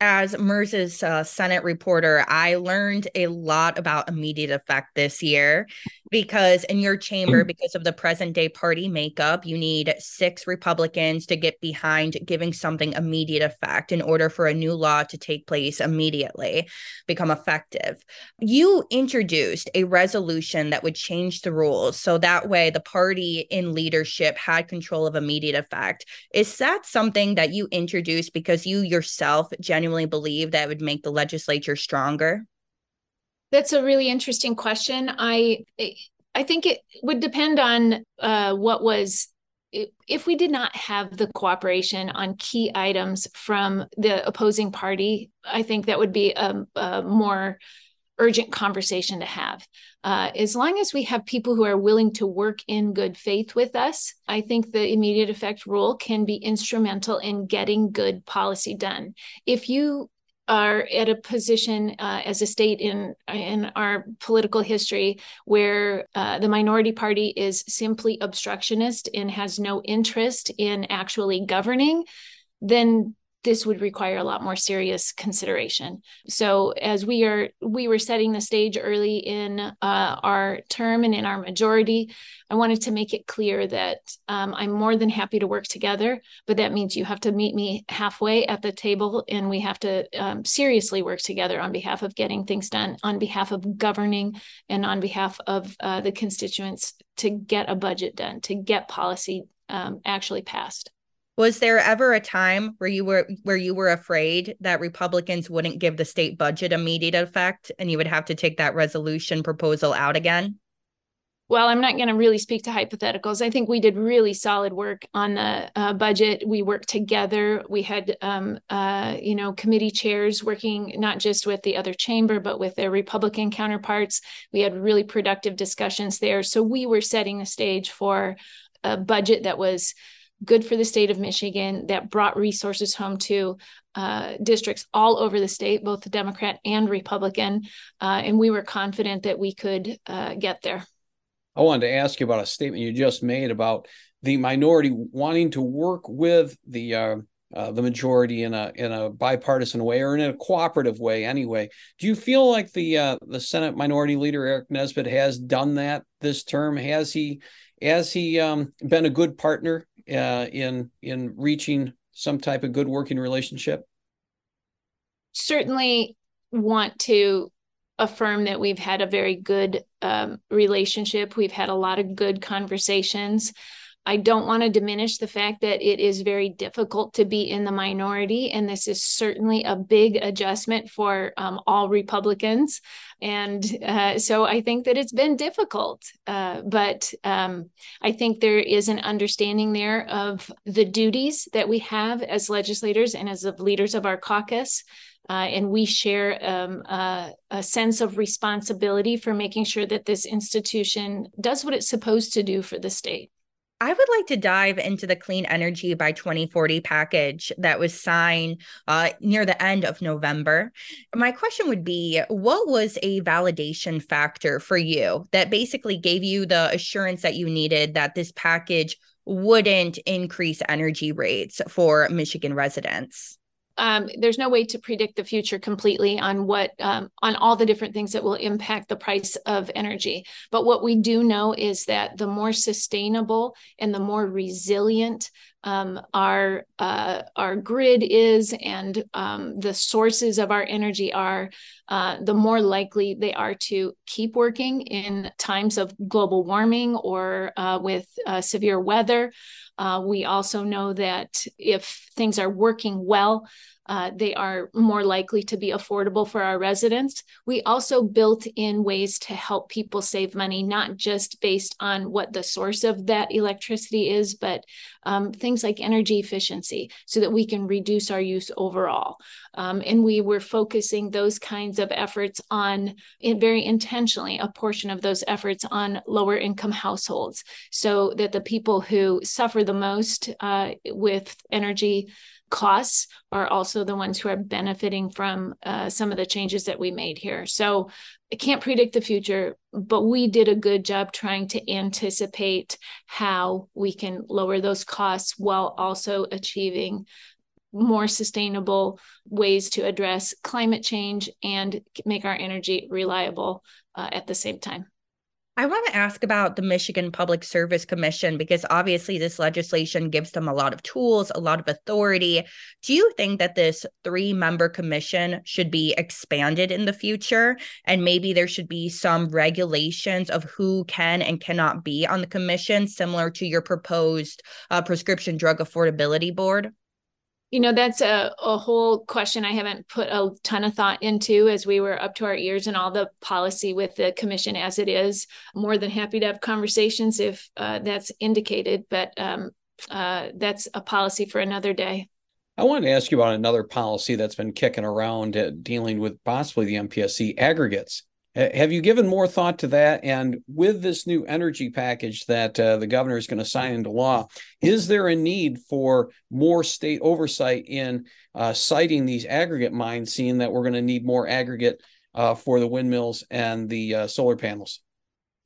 as MIRS's uh, Senate reporter, I learned a lot about immediate effect this year because in your chamber, mm. because of the present day party makeup, you need six Republicans to get behind giving something immediate effect in order for a new law to take place immediately, become effective. You introduced a resolution that would change the rules so that way the party in leadership had control of immediate effect. Is that something that you introduced because you yourself genuinely genuinely believe that would make the legislature stronger? That's a really interesting question. I I think it would depend on uh, what was if we did not have the cooperation on key items from the opposing party. I think that would be a, a more urgent conversation to have. Uh, as long as we have people who are willing to work in good faith with us, I think the immediate effect rule can be instrumental in getting good policy done. If you are at a position uh, as a state in in our political history where uh, the minority party is simply obstructionist and has no interest in actually governing, then this would require a lot more serious consideration. So as we are we were setting the stage early in uh, our term and in our majority, I wanted to make it clear that um, I'm more than happy to work together, but that means you have to meet me halfway at the table, and we have to um, seriously work together on behalf of getting things done, on behalf of governing, and on behalf of uh, the constituents to get a budget done, to get policy um, actually passed. Was there ever a time where you were where you were afraid that Republicans wouldn't give the state budget immediate effect and you would have to take that resolution proposal out again? Well, I'm not going to really speak to hypotheticals. I think we did really solid work on the uh, budget. We worked together. We had, um, uh, you know, committee chairs working not just with the other chamber, but with their Republican counterparts. We had really productive discussions there. So we were setting the stage for a budget that was good for the state of Michigan, that brought resources home to uh, districts all over the state, both Democrat and Republican. Uh, and we were confident that we could uh, get there. I wanted to ask you about a statement you just made about the minority wanting to work with the uh, uh, the majority in a in a bipartisan way or in a cooperative way anyway. Do you feel like the uh, the Senate Minority Leader Aric Nesbitt has done that this term? Has he has he um, been a good partner uh, in in reaching some type of good working relationship? Certainly, want to affirm that we've had a very good um, relationship. We've had a lot of good conversations. I don't want to diminish the fact that it is very difficult to be in the minority. And this is certainly a big adjustment for um, all Republicans. And uh, so I think that it's been difficult. Uh, but um, I think there is an understanding there of the duties that we have as legislators and as the leaders of our caucus. Uh, and we share um, a sense of responsibility for making sure that this institution does what it's supposed to do for the state. I would like to dive into the Clean Energy by 2040 package that was signed uh, near the end of November. My question would be what was a validation factor for you that basically gave you the assurance that you needed that this package wouldn't increase energy rates for Michigan residents? Um, there's no way to predict the future completely on what um, on all the different things that will impact the price of energy. But what we do know is that the more sustainable and the more resilient um, our uh, our grid is and um, the sources of our energy are uh, the more likely they are to keep working in times of global warming or uh, with uh, severe weather uh, we also know that if things are working well uh, they are more likely to be affordable for our residents. We also built in ways to help people save money, not just based on what the source of that electricity is, but um, things like energy efficiency so that we can reduce our use overall. Um, and we were focusing those kinds of efforts on, very intentionally, a portion of those efforts on lower income households so that the people who suffer the most uh, with energy costs are also the ones who are benefiting from uh, some of the changes that we made here. So I can't predict the future, but we did a good job trying to anticipate how we can lower those costs while also achieving more sustainable ways to address climate change and make our energy reliable uh, at the same time. I want to ask about the Michigan Public Service Commission because obviously this legislation gives them a lot of tools, a lot of authority. Do you think that this three member commission should be expanded in the future? And maybe there should be some regulations of who can and cannot be on the commission, similar to your proposed uh, prescription drug affordability board? You know that's a, a whole question i haven't put a ton of thought into as we were up to our ears in all the policy with the commission as it is more than happy to have conversations if uh, that's indicated but um, uh, that's a policy for another day I wanted to ask you about another policy that's been kicking around uh, dealing with possibly the MPSC aggregates. Have you given more thought to that? And with this new energy package that uh, the governor is going to sign into law, is there a need for more state oversight in uh, siting these aggregate mines, seeing that we're going to need more aggregate uh, for the windmills and the uh, solar panels?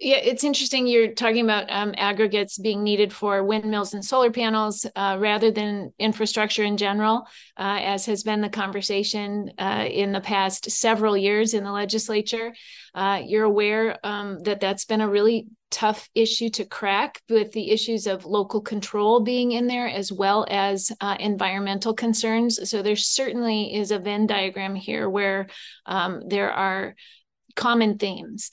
Yeah, it's interesting you're talking about um, aggregates being needed for windmills and solar panels uh, rather than infrastructure in general, uh, as has been the conversation uh, in the past several years in the legislature. Uh, you're aware um, that that's been a really tough issue to crack with the issues of local control being in there as well as uh, environmental concerns. So there certainly is a Venn diagram here where um, there are common themes.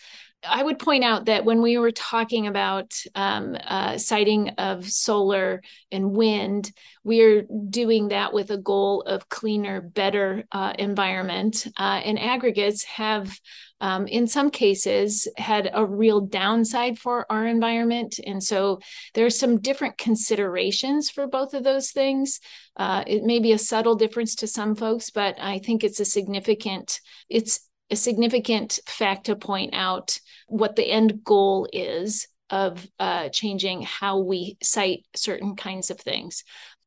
I would point out that when we were talking about um, uh, siting of solar and wind, we are doing that with a goal of cleaner, better uh, environment. Uh, and aggregates have, um, in some cases, had a real downside for our environment. And so there are some different considerations for both of those things. Uh, it may be a subtle difference to some folks, but I think it's a significant. It's a significant fact to point out what the end goal is of uh, changing how we site certain kinds of things.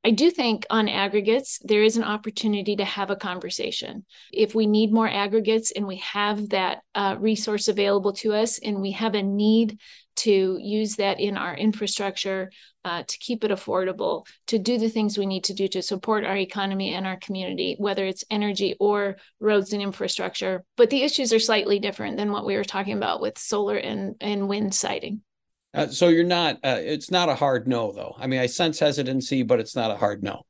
I do think on aggregates, there is an opportunity to have a conversation. If we need more aggregates and we have that uh, resource available to us and we have a need to use that in our infrastructure uh, to keep it affordable, to do the things we need to do to support our economy and our community, whether it's energy or roads and infrastructure. But the issues are slightly different than what we were talking about with solar and, and wind siting. Uh, so you're not, uh, it's not a hard no, though. I mean, I sense hesitancy, but it's not a hard no.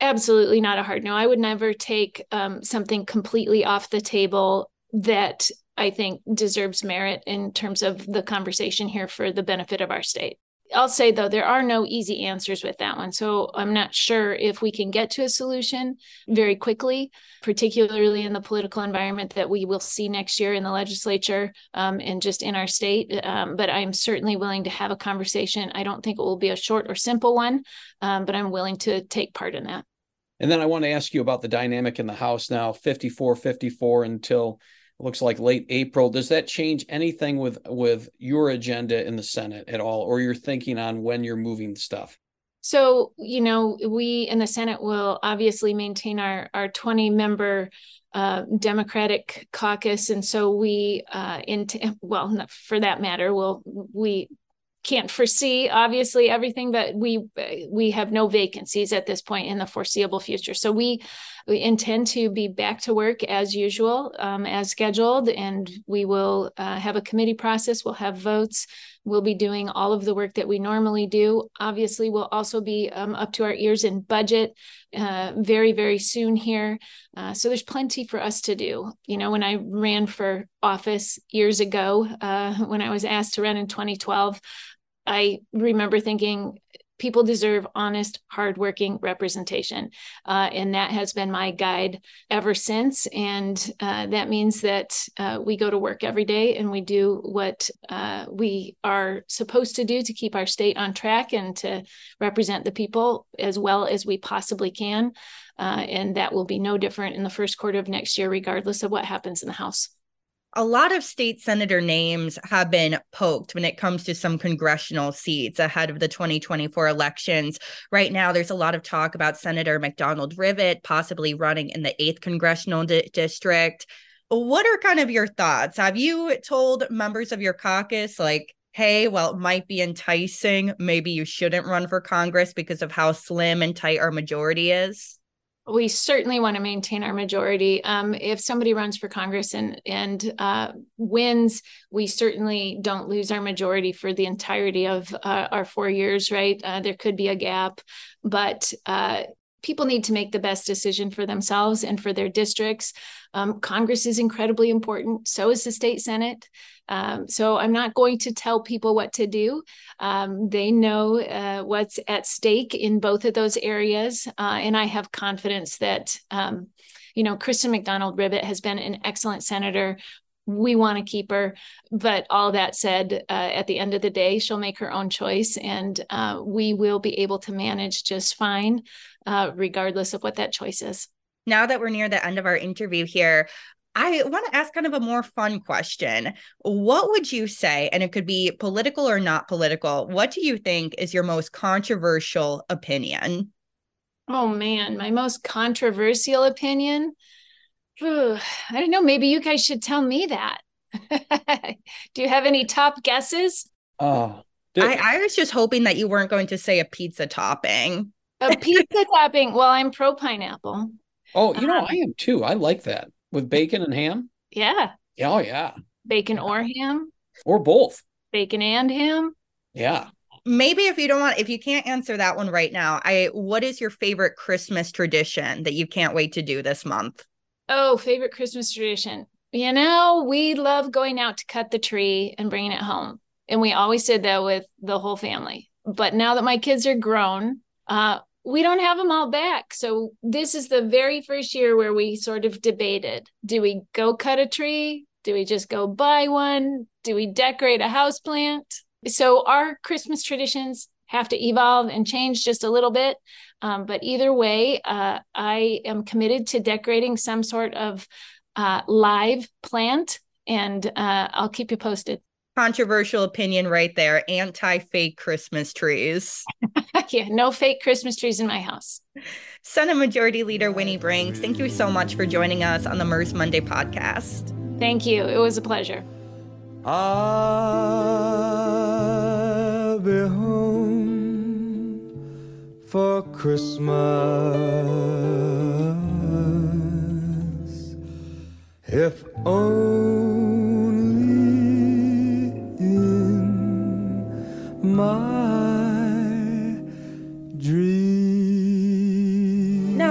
Absolutely not a hard no. I would never take um, something completely off the table that I think deserves merit in terms of the conversation here for the benefit of our state. I'll say though, there are no easy answers with that one. So I'm not sure if we can get to a solution very quickly, particularly in the political environment that we will see next year in the legislature um, and just in our state. Um, but I'm certainly willing to have a conversation. I don't think it will be a short or simple one, um, but I'm willing to take part in that. And then I want to ask you about the dynamic in the House now 54 54 until looks like late April. Does that change anything with with your agenda in the Senate at all, or your thinking on when you're moving stuff? So, you know, we in the Senate will obviously maintain our our 20 member uh, Democratic caucus, and so we, uh, in well, for that matter, will we can't foresee obviously everything but we we have no vacancies at this point in the foreseeable future. So we we intend to be back to work as usual um, as scheduled and we will uh, have a committee process. We'll have votes we'll be doing all of the work that we normally do. Obviously we'll also be um, up to our ears in budget uh, very very soon here. Uh, so there's plenty for us to do. You know when i ran for office years ago uh, when i was asked to run in 2012 i remember thinking people deserve honest, hardworking representation. Uh, and that has been my guide ever since. And uh, that means that uh, we go to work every day and we do what uh, we are supposed to do to keep our state on track and to represent the people as well as we possibly can. Uh, and that will be no different in the first quarter of next year, regardless of what happens in the House a lot of state senator names have been poked when it comes to some congressional seats ahead of the 2024 elections. Right now, there's a lot of talk about Senator McDonald Rivet possibly running in the 8th congressional di- district. What are kind of your thoughts? Have you told members of your caucus, like, hey, well, it might be enticing. Maybe you shouldn't run for Congress because of how slim and tight our majority is? We certainly want to maintain our majority. Um, if somebody runs for Congress and and uh, wins, we certainly don't lose our majority for the entirety of uh, our four years. Right? Uh, there could be a gap, but uh, people need to make the best decision for themselves and for their districts. Um, Congress is incredibly important. So is the state senate. Um, so I'm not going to tell people what to do. Um, they know uh, what's at stake in both of those areas, uh, and I have confidence that um, you know Kristen McDonald Rivet has been an excellent senator. We want to keep her, but all that said, uh, at the end of the day, she'll make her own choice, and uh, we will be able to manage just fine, uh, regardless of what that choice is now that we're near the end of our interview here, I want to ask kind of a more fun question. What would you say, and it could be political or not political, what do you think is your most controversial opinion? Oh man, my most controversial opinion? I don't know. Maybe you guys should tell me that. do you have any top guesses? Oh, I, I was just hoping that you weren't going to say a pizza topping. A pizza topping. Well, I'm pro pineapple. Oh, you know, um, I am too. I like that with bacon and ham. Yeah. Oh, yeah. Bacon or ham. Or both. Bacon and ham. Yeah. Maybe if you don't want, if you can't answer that one right now, I what is your favorite Christmas tradition that you can't wait to do this month? Oh, favorite Christmas tradition. You know, we love going out to cut the tree and bringing it home. And we always did that with the whole family. But now that my kids are grown, uh, we don't have them all back. So this is the very first year where we sort of debated do we go cut a tree? Do we just go buy one? Do we decorate a house plant? So our Christmas traditions have to evolve and change just a little bit. Um, but either way, uh, I am committed to decorating some sort of uh, live plant and uh, I'll keep you posted controversial opinion right there anti fake Christmas trees. yeah, no fake Christmas trees in my house. Senate Majority Leader Winnie Brinks, thank you so much for joining us on the MIRS Monday podcast. Thank you. It was a pleasure. I'll be home for Christmas. If only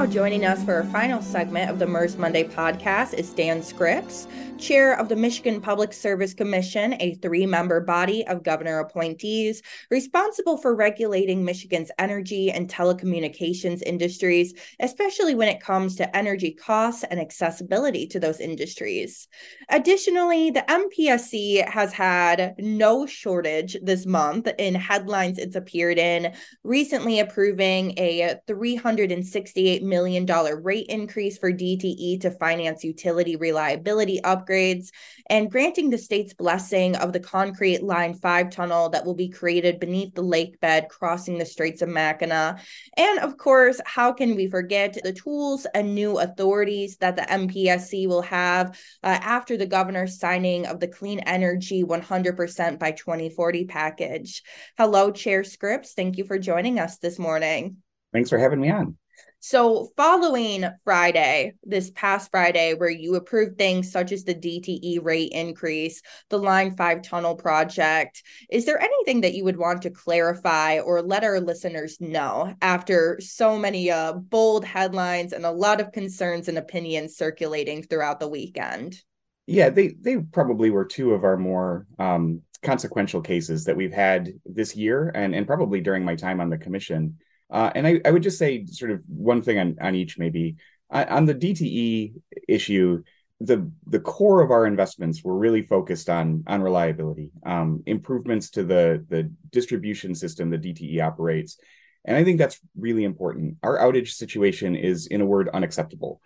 Joining us for our final segment of the MIRS Monday podcast is Dan Scripps, chair of the Michigan Public Service Commission, a three member body of governor appointees responsible for regulating Michigan's energy and telecommunications industries, especially when it comes to energy costs and accessibility to those industries. Additionally, the MPSC has had no shortage this month in headlines it's appeared in, recently approving a $368 million rate increase for DTE to finance utility reliability upgrades upgrades and granting the state's blessing of the concrete Line 5 tunnel that will be created beneath the lake bed crossing the Straits of Mackinac. And of course, how can we forget the tools and new authorities that the MPSC will have uh, after the governor's signing of the Clean Energy 100% by 2040 package? Hello, Chair Scripps. Thank you for joining us this morning. Thanks for having me on. So, following Friday, this past Friday, where you approved things such as the DTE rate increase, the Line 5 tunnel project, is there anything that you would want to clarify or let our listeners know after so many uh, bold headlines and a lot of concerns and opinions circulating throughout the weekend? Yeah, they, they probably were two of our more um, consequential cases that we've had this year and, and probably during my time on the commission. Uh, and I, I would just say sort of one thing on, on each maybe. On the DTE issue, the the core of our investments were really focused on on reliability, um, improvements to the the distribution system that DTE operates, and I think that's really important. Our outage situation is, in a word, unacceptable,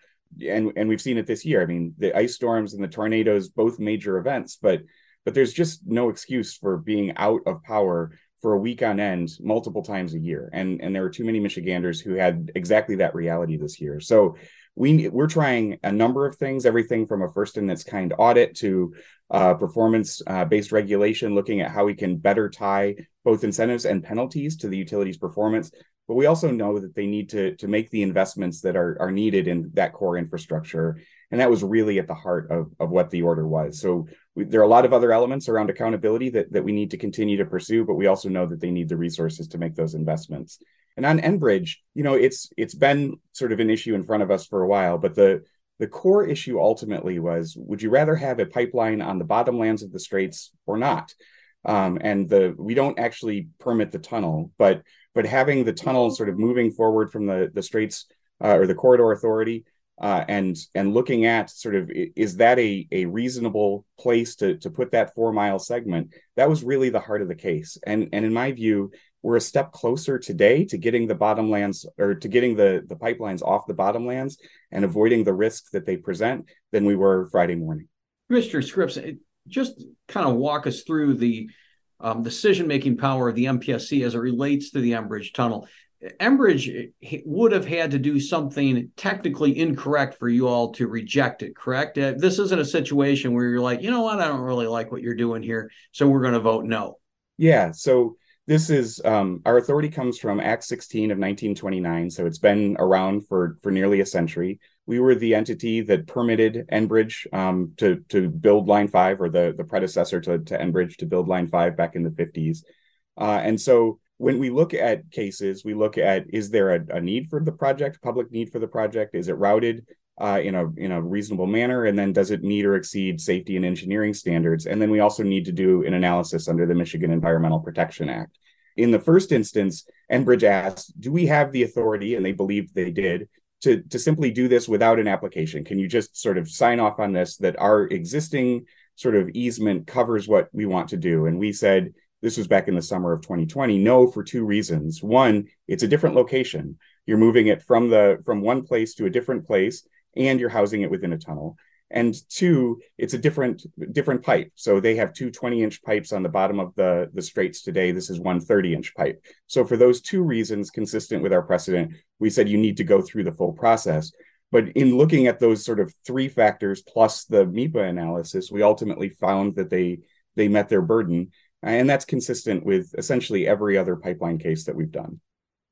and and we've seen it this year. I mean, the ice storms and the tornadoes, both major events, but but there's just no excuse for being out of power for a week on end multiple times a year. And and there were too many michiganders who had exactly that reality this year. So we we're trying a number of things everything from a first in its kind audit to uh, performance uh, based regulation looking at how we can better tie both incentives and penalties to the utilities performance. But we also know that they need to to make the investments that are are needed in that core infrastructure and that was really at the heart of of what the order was so we, there are a lot of other elements around accountability that, that we need to continue to pursue, but we also know that they need the resources to make those investments. And on Enbridge, you know, it's it's been sort of an issue in front of us for a while, but the the core issue ultimately was: Would you rather have a pipeline on the bottomlands of the straits or not? Um, and the we don't actually permit the tunnel, but but having the tunnel sort of moving forward from the the straits uh, or the corridor authority uh, and and looking at sort of is that a a reasonable place to to put that four mile segment that was really the heart of the case and and in my view we're a step closer today to getting the bottomlands or to getting the the pipelines off the bottomlands and avoiding the risks that they present than we were Friday morning. Mr. Scripps, just kind of walk us through the um, decision making power of the MPSC as it relates to the Enbridge tunnel. Enbridge would have had to do something technically incorrect for you all to reject it, correct? Uh, this isn't a situation where you're like, you know what, I don't really like what you're doing here, so we're going to vote no. Yeah. So this is um, our authority comes from Act 16 of 1929, so it's been around for for nearly a century. We were the entity that permitted Enbridge um, to to build Line Five, or the the predecessor to, to Enbridge to build Line Five back in the 50s, uh, and so when we look at cases, we look at is there a, a need for the project, public need for the project? Is it routed uh, in a in a reasonable manner, and then does it meet or exceed safety and engineering standards? And then we also need to do an analysis under the Michigan Environmental Protection Act. In the first instance, Enbridge asked, "Do we have the authority?" And they believed they did to to simply do this without an application. Can you just sort of sign off on this that our existing sort of easement covers what we want to do? And we said this was back in the summer of 2020 no for two reasons. One it's a different location. You're moving it from the from one place to a different place and you're housing it within a tunnel. And two it's a different different pipe. So they have two 20 inch pipes on the bottom of the the straits today. This is one 30 inch pipe. So for those two reasons consistent with our precedent we said you need to go through the full process. But in looking at those sort of three factors plus the MEPA analysis, we ultimately found that they they met their burden Uh, and that's consistent with essentially every other pipeline case that we've done.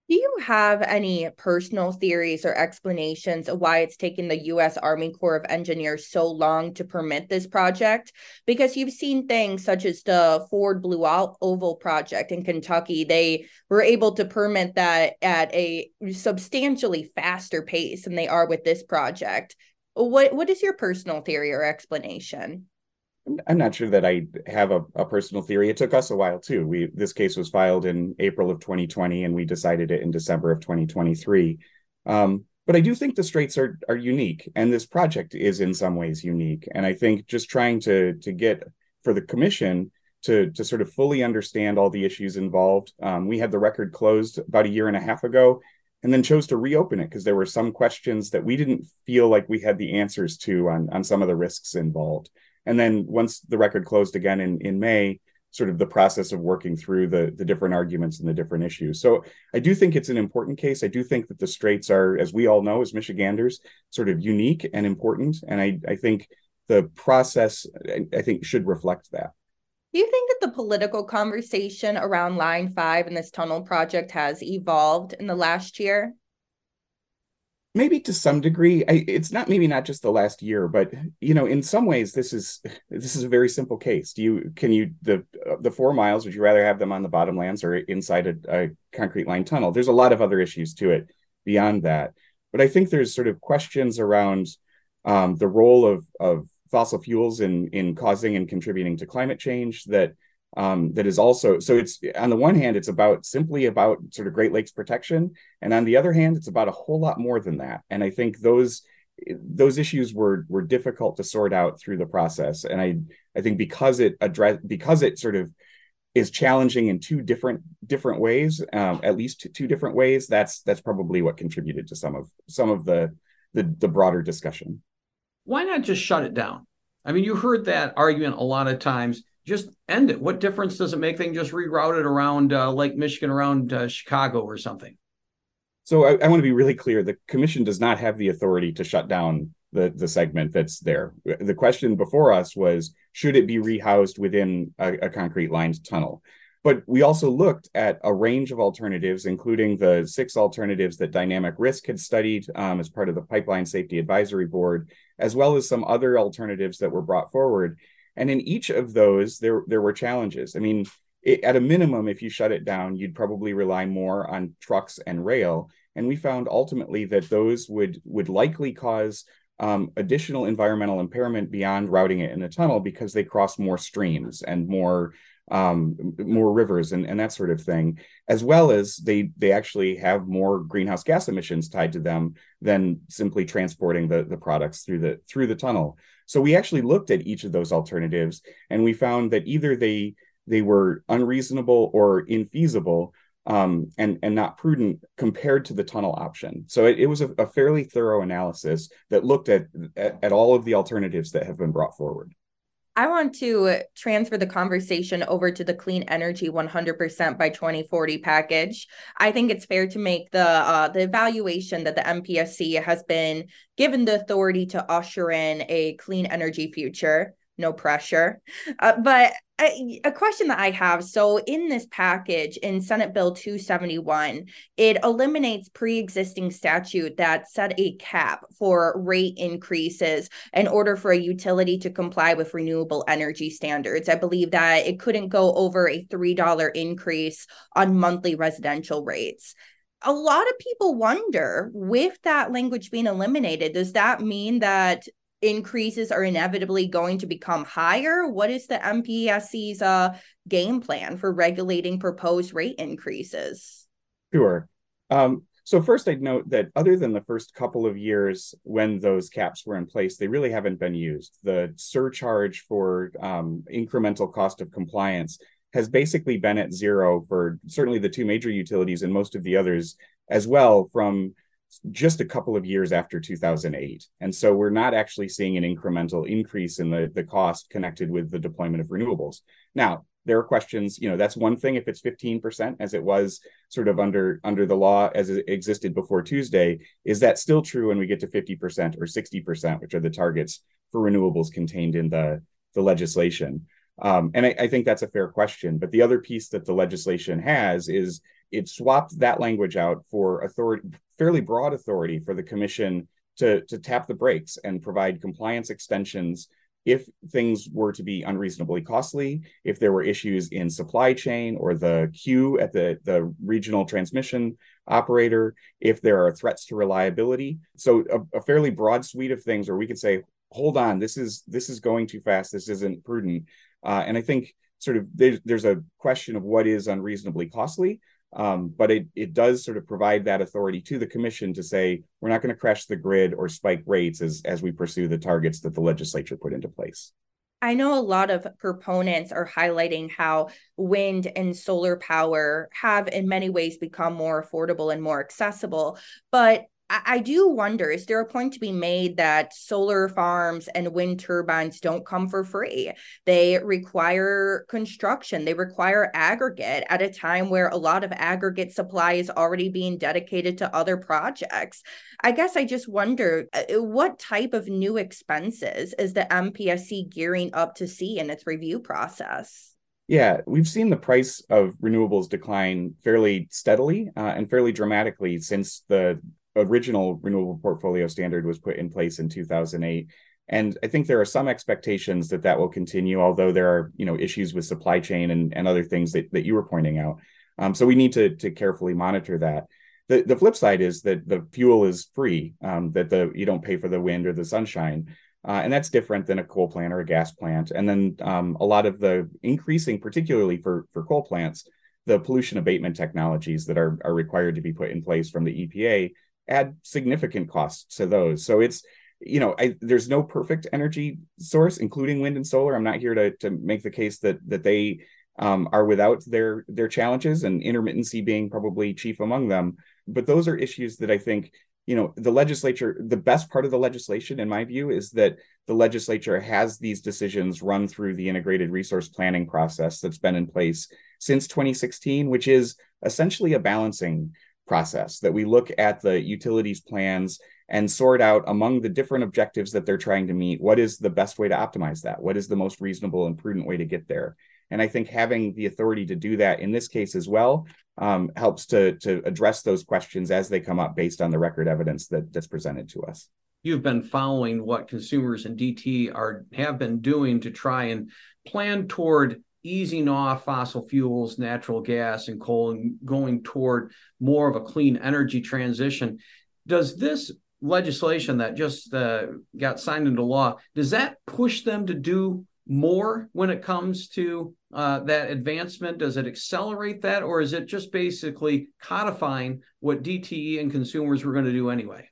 Do you have any personal theories or explanations of why it's taken the U.S. Army Corps of Engineers so long to permit this project? Because you've seen things such as the Ford Blue Oval project in Kentucky. They were able to permit that at a substantially faster pace than they are with this project. What What is your personal theory or explanation? I'm not sure that I have a, a, personal theory. It took us a while too. We this case was filed in April of 2020, and we decided it in December of 2023. Um, but I do think the Straits are are unique, and this project is in some ways unique. And I think just trying to to get for the commission to to sort of fully understand all the issues involved. Um, we had the record closed about a year and a half ago, and then chose to reopen it because there were some questions that we didn't feel like we had the answers to on on some of the risks involved. And then once the record closed again in, in May, sort of the process of working through the, the different arguments and the different issues. So I do think it's an important case. I do think that the Straits are, as we all know, as Michiganders, sort of unique and important. And I, I think the process, I, I think, should reflect that. Do you think that the political conversation around Line 5 and this tunnel project has evolved in the last year? Maybe to some degree I, it's not maybe not just the last year but you know in some ways this is this is a very simple case. Do you can you the the four miles would you rather have them on the bottomlands or inside a, a concrete line tunnel? There's a lot of other issues to it beyond that. But i think there's sort of questions around um, the role of of fossil fuels in in causing and contributing to climate change that um, that is also so it's on the one hand it's about simply about sort of great lakes protection. And on the other hand it's about a whole lot more than that. And i think those those issues were were difficult to sort out through the process. And i i think because it address because it sort of is challenging in two different different ways um, at least two, different ways that's that's probably what contributed to some of some of the the, the broader discussion. Why not just shut it down? I mean you heard that argument a lot of times just end it. What difference does it make? They can just reroute it around uh, Lake Michigan, around uh, Chicago or something. So I, I, want to be really clear: the commission does not have the authority to shut down the the segment that's there. The question before us was should it be rehoused within a, a concrete lined tunnel. But we also looked at a range of alternatives, including the six alternatives that Dynamic Risk had studied um, as part of the Pipeline Safety Advisory Board, as well as some other alternatives that were brought forward. And in each of those, there there were challenges. I mean, it, at a minimum, if you shut it down, you'd probably rely more on trucks and rail. And we found ultimately that those would would likely cause um, additional environmental impairment beyond routing it in a tunnel because they cross more streams and more um, more rivers and, and that sort of thing, as well as they they actually have more greenhouse gas emissions tied to them than simply transporting the, the products through the through the tunnel. So we actually looked at each of those alternatives and we found that either they they were unreasonable or infeasible um, and and not prudent compared to the tunnel option. So it, it was a, a, fairly thorough analysis that looked at, at at all of the alternatives that have been brought forward. I want to transfer the conversation over to the clean energy 100% by 2040 package. I think it's fair to make the uh, the evaluation that the MPSC has been given the authority to usher in a clean energy future no pressure. Uh, but a, a, question that I have so, in this package in Senate Bill 271, it eliminates pre existing statute that set a cap for rate increases in order for a utility to comply with renewable energy standards. I believe that it couldn't go over a $3 increase on monthly residential rates a lot of people wonder with that language being eliminated, does that mean that increases are inevitably going to become higher? What is the MPSC's uh, game plan for regulating proposed rate increases? Sure. Um, so first, I'd note that other than the first couple of years when those caps were in place, they really haven't been used. The surcharge for um, incremental cost of compliance has basically been at zero for certainly the two major utilities and most of the others as well from just a couple of years after 2008. And so we're not actually seeing an incremental increase in the, the cost connected with the deployment of renewables. Now, there are questions, you know, that's one thing if it's 15% as it was sort of under under the law as it existed before Tuesday, is that still true when we get to 50% or 60%, which are the targets for renewables contained in the, the legislation? Um, and I, I think that's a fair question. But the other piece that the legislation has is it swapped that language out for authority, fairly broad authority for the commission to to tap the brakes and provide compliance extensions if things were to be unreasonably costly, if there were issues in supply chain or the queue at the, the regional transmission operator, if there are threats to reliability. So a, a, fairly broad suite of things where we could say, hold on, this is this is going too fast, this isn't prudent. Uh, and I think sort of there's, there's a question of what is unreasonably costly. Um, but it, it does sort of provide that authority to the commission to say we're not going to crash the grid or spike rates as as we pursue the targets that the legislature put into place. I know a lot of proponents are highlighting how wind and solar power have, in many ways, become more affordable and more accessible. But I do wonder is there a point to be made that solar farms and wind turbines don't come for free? They require construction, they require aggregate at a time where a lot of aggregate supply is already being dedicated to other projects. I guess I just wonder uh, what type of new expenses is the MPSC gearing up to see in its review process? Yeah, we've seen the price of renewables decline fairly steadily uh, and fairly dramatically since the original renewable portfolio standard was put in place in 2008 and i think there are some expectations that that will continue although there are you know issues with supply chain and, and other things that, that you were pointing out. Um, so we need to, to carefully monitor that. The, the flip side is that the fuel is free um, that the you don't pay for the wind or the sunshine. Uh, and that's different than a coal plant or a gas plant. And then um, a lot of the increasing particularly for for coal plants the pollution abatement technologies that are, are required to be put in place from the epa add significant costs to those. So it's you know I, there's no perfect energy source, including wind and solar. I'm not here to to make the case that that they um, are without their their challenges, and intermittency being probably chief among them. But those are issues that I think you know the legislature the best part of the legislation in my view is that the legislature has these decisions run through the integrated resource planning process that's been in place since 2016 which is essentially a balancing process that we look at the utilities plans and sort out among the different objectives that they're trying to meet what is the best way to optimize that? What is the most reasonable and prudent way to get there? And i think having the authority to do that in this case as well um, helps to to address those questions as they come up based on the record evidence that that's presented to us. You've been following what consumers and DTE are have been doing to try and plan toward easing off fossil fuels, natural gas, and coal, and going toward more of a clean energy transition. Does this legislation that just uh, got signed into law does that push them to do more when it comes to uh, that advancement? Does it accelerate that, or is it just basically codifying what DTE and consumers were going to do anyway?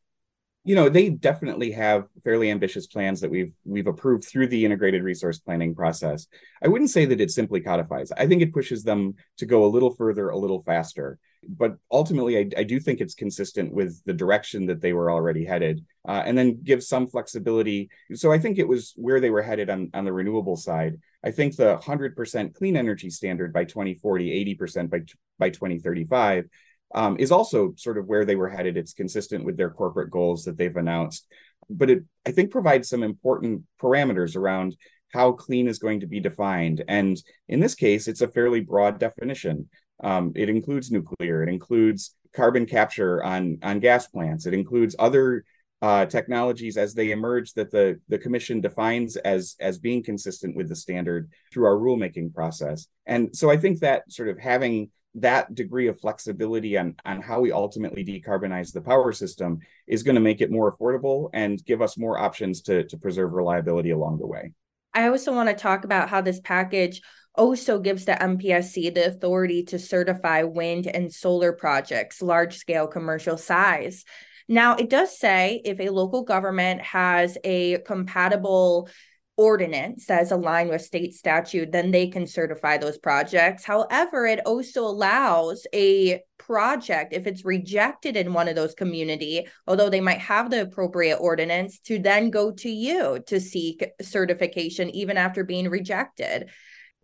You know they definitely have fairly ambitious plans that we've we've approved through the integrated resource planning process. I wouldn't say that it simply codifies. I think it pushes them to go a little further a little faster. But ultimately i, I do think it's consistent with the direction that they were already headed uh, and then gives some flexibility. So i think it was where they were headed on, on the renewable side. I think the 100% clean energy standard by 2040 80% by, by 2035 um, is also sort of where they were headed. It's consistent with their corporate goals that they've announced, but it I think provides some important parameters around how clean is going to be defined. And in this case, it's a fairly broad definition. Um, it includes nuclear, it includes carbon capture on on gas plants, it includes other uh, technologies as they emerge that the the commission defines as as being consistent with the standard through our rulemaking process. And so I think that sort of having that degree of flexibility on, on how we ultimately decarbonize the power system is going to make it more affordable and give us more options to, to preserve reliability along the way. I also want to talk about how this package also gives the MPSC the authority to certify wind and solar projects, large scale commercial size. Now, it does say if a local government has a compatible ordinance is aligned with state statute, then they can certify those projects. However, it also allows a project, if it's rejected in one of those community, although they might have the appropriate ordinance, to then go to you to seek certification even after being rejected.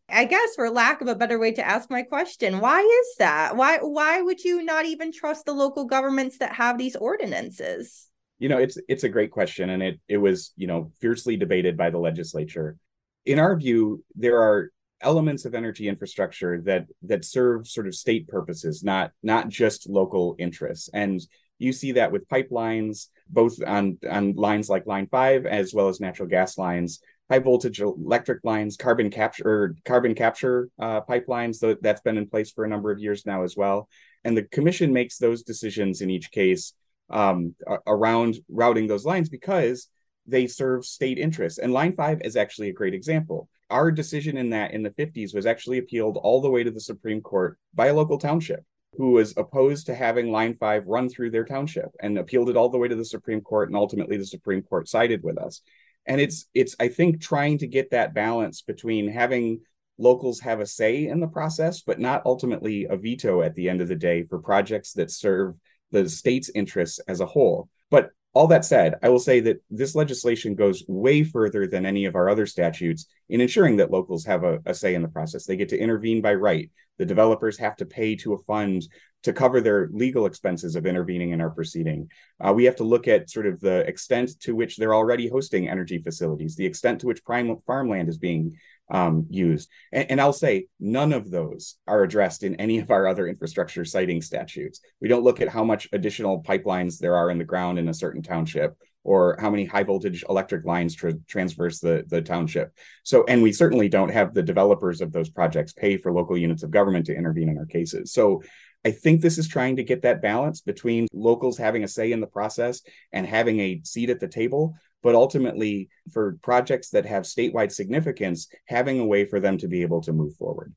I guess for lack of a better way to ask my question, why is that? Why why would you not even trust the local governments that have these ordinances? You know it's it's a great question and it it was you know fiercely debated by the legislature in our view there are elements of energy infrastructure that that serve sort of state purposes, not not just local interests. And you see that with pipelines, both on on lines like Line Five as well as natural gas lines, high voltage electric lines, carbon capture carbon capture uh, pipelines. That's been in place for a number of years now as well. And the commission makes those decisions in each case um, around routing those lines because they serve state interests. And Line 5 is actually a great example. Our decision in that in the 50s was actually appealed all the way to the Supreme Court by a local township who was opposed to having Line 5 run through their township and appealed it all the way to the Supreme Court. And ultimately, the Supreme Court sided with us. And it's, it's I think, trying to get that balance between having locals have a say in the process, but not ultimately a veto at the end of the day for projects that serve the state's interests as a whole. But all that said, I will say that this legislation goes way further than any of our other statutes in ensuring that locals have a, a, say in the process. They get to intervene by right. The developers have to pay to a fund to cover their legal expenses of intervening in our proceeding. Uh, we have to look at sort of the extent to which they're already hosting energy facilities, the extent to which prime farmland is being um, used. And, and, I'll say none of those are addressed in any of our other infrastructure siting statutes. We don't look at how much additional pipelines there are in the ground in a certain township or how many high voltage electric lines tra- transverse the, the township. So, and we certainly don't have the developers of those projects pay for local units of government to intervene in our cases. So, I think this is trying to get that balance between locals having a say in the process and having a seat at the table, but ultimately for projects that have statewide significance, having a way for them to be able to move forward.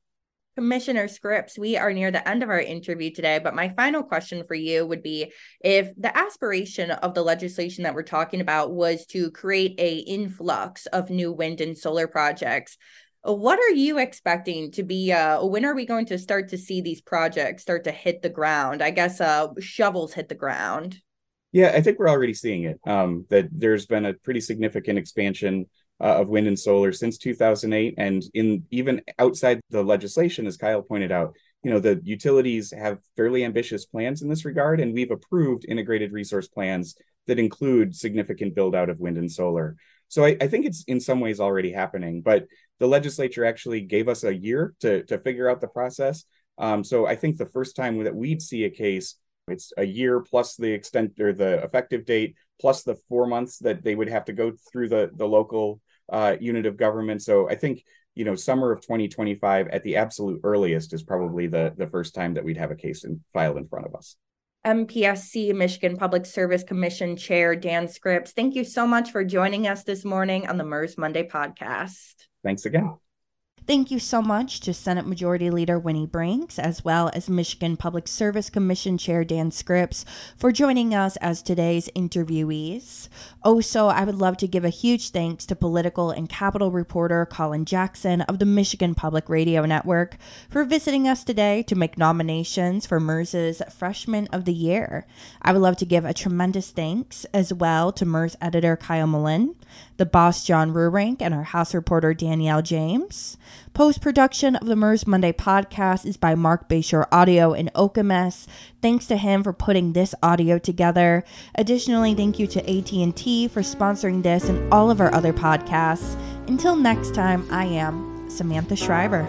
Commissioner Scripps, we are near the end of our interview today, but my final question for you would be if the aspiration of the legislation that we're talking about was to create a influx of new wind and solar projects, what are you expecting to be uh when are we going to start to see these projects start to hit the ground? I guess uh shovels hit the ground. Yeah, I think we're already seeing it. Um, that there's been a pretty significant expansion uh, of wind and solar since 2008, and in even outside the legislation, as Kyle pointed out, you know the utilities have fairly ambitious plans in this regard, and we've approved integrated resource plans that include significant build out of wind and solar. So I, I think it's in some ways already happening, but the legislature actually gave us a year to to figure out the process. Um, so I think the first time that we'd see a case it's a year plus the extent or the effective date plus the four months that they would have to go through the the local uh, unit of government. So I think you know summer of 2025 at the absolute earliest is probably the the first time that we'd have a case in, filed in front of us. MPSC Michigan Public Service Commission Chair Dan Scripps, thank you so much for joining us this morning on the MIRS Monday podcast. Thanks again. Thank you so much to Senate Majority Leader Winnie Brinks, as well as Michigan Public Service Commission Chair Dan Scripps, for joining us as today's interviewees. Oh, also, I would love to give a huge thanks to political and capital reporter Colin Jackson of the Michigan Public Radio Network for visiting us today to make nominations for MIRS's Freshman of the Year. I would love to give a tremendous thanks as well to MIRS editor Kyle Melinn, the boss John Reurink, and our House reporter Danielle James. Post production of the MIRS Monday podcast is by Mark Bayshore Audio in Okemos. Thanks to him for putting this audio together. Additionally, thank you to AT&T for sponsoring this and all of our other podcasts. Until next time, I am Samantha Schreiber.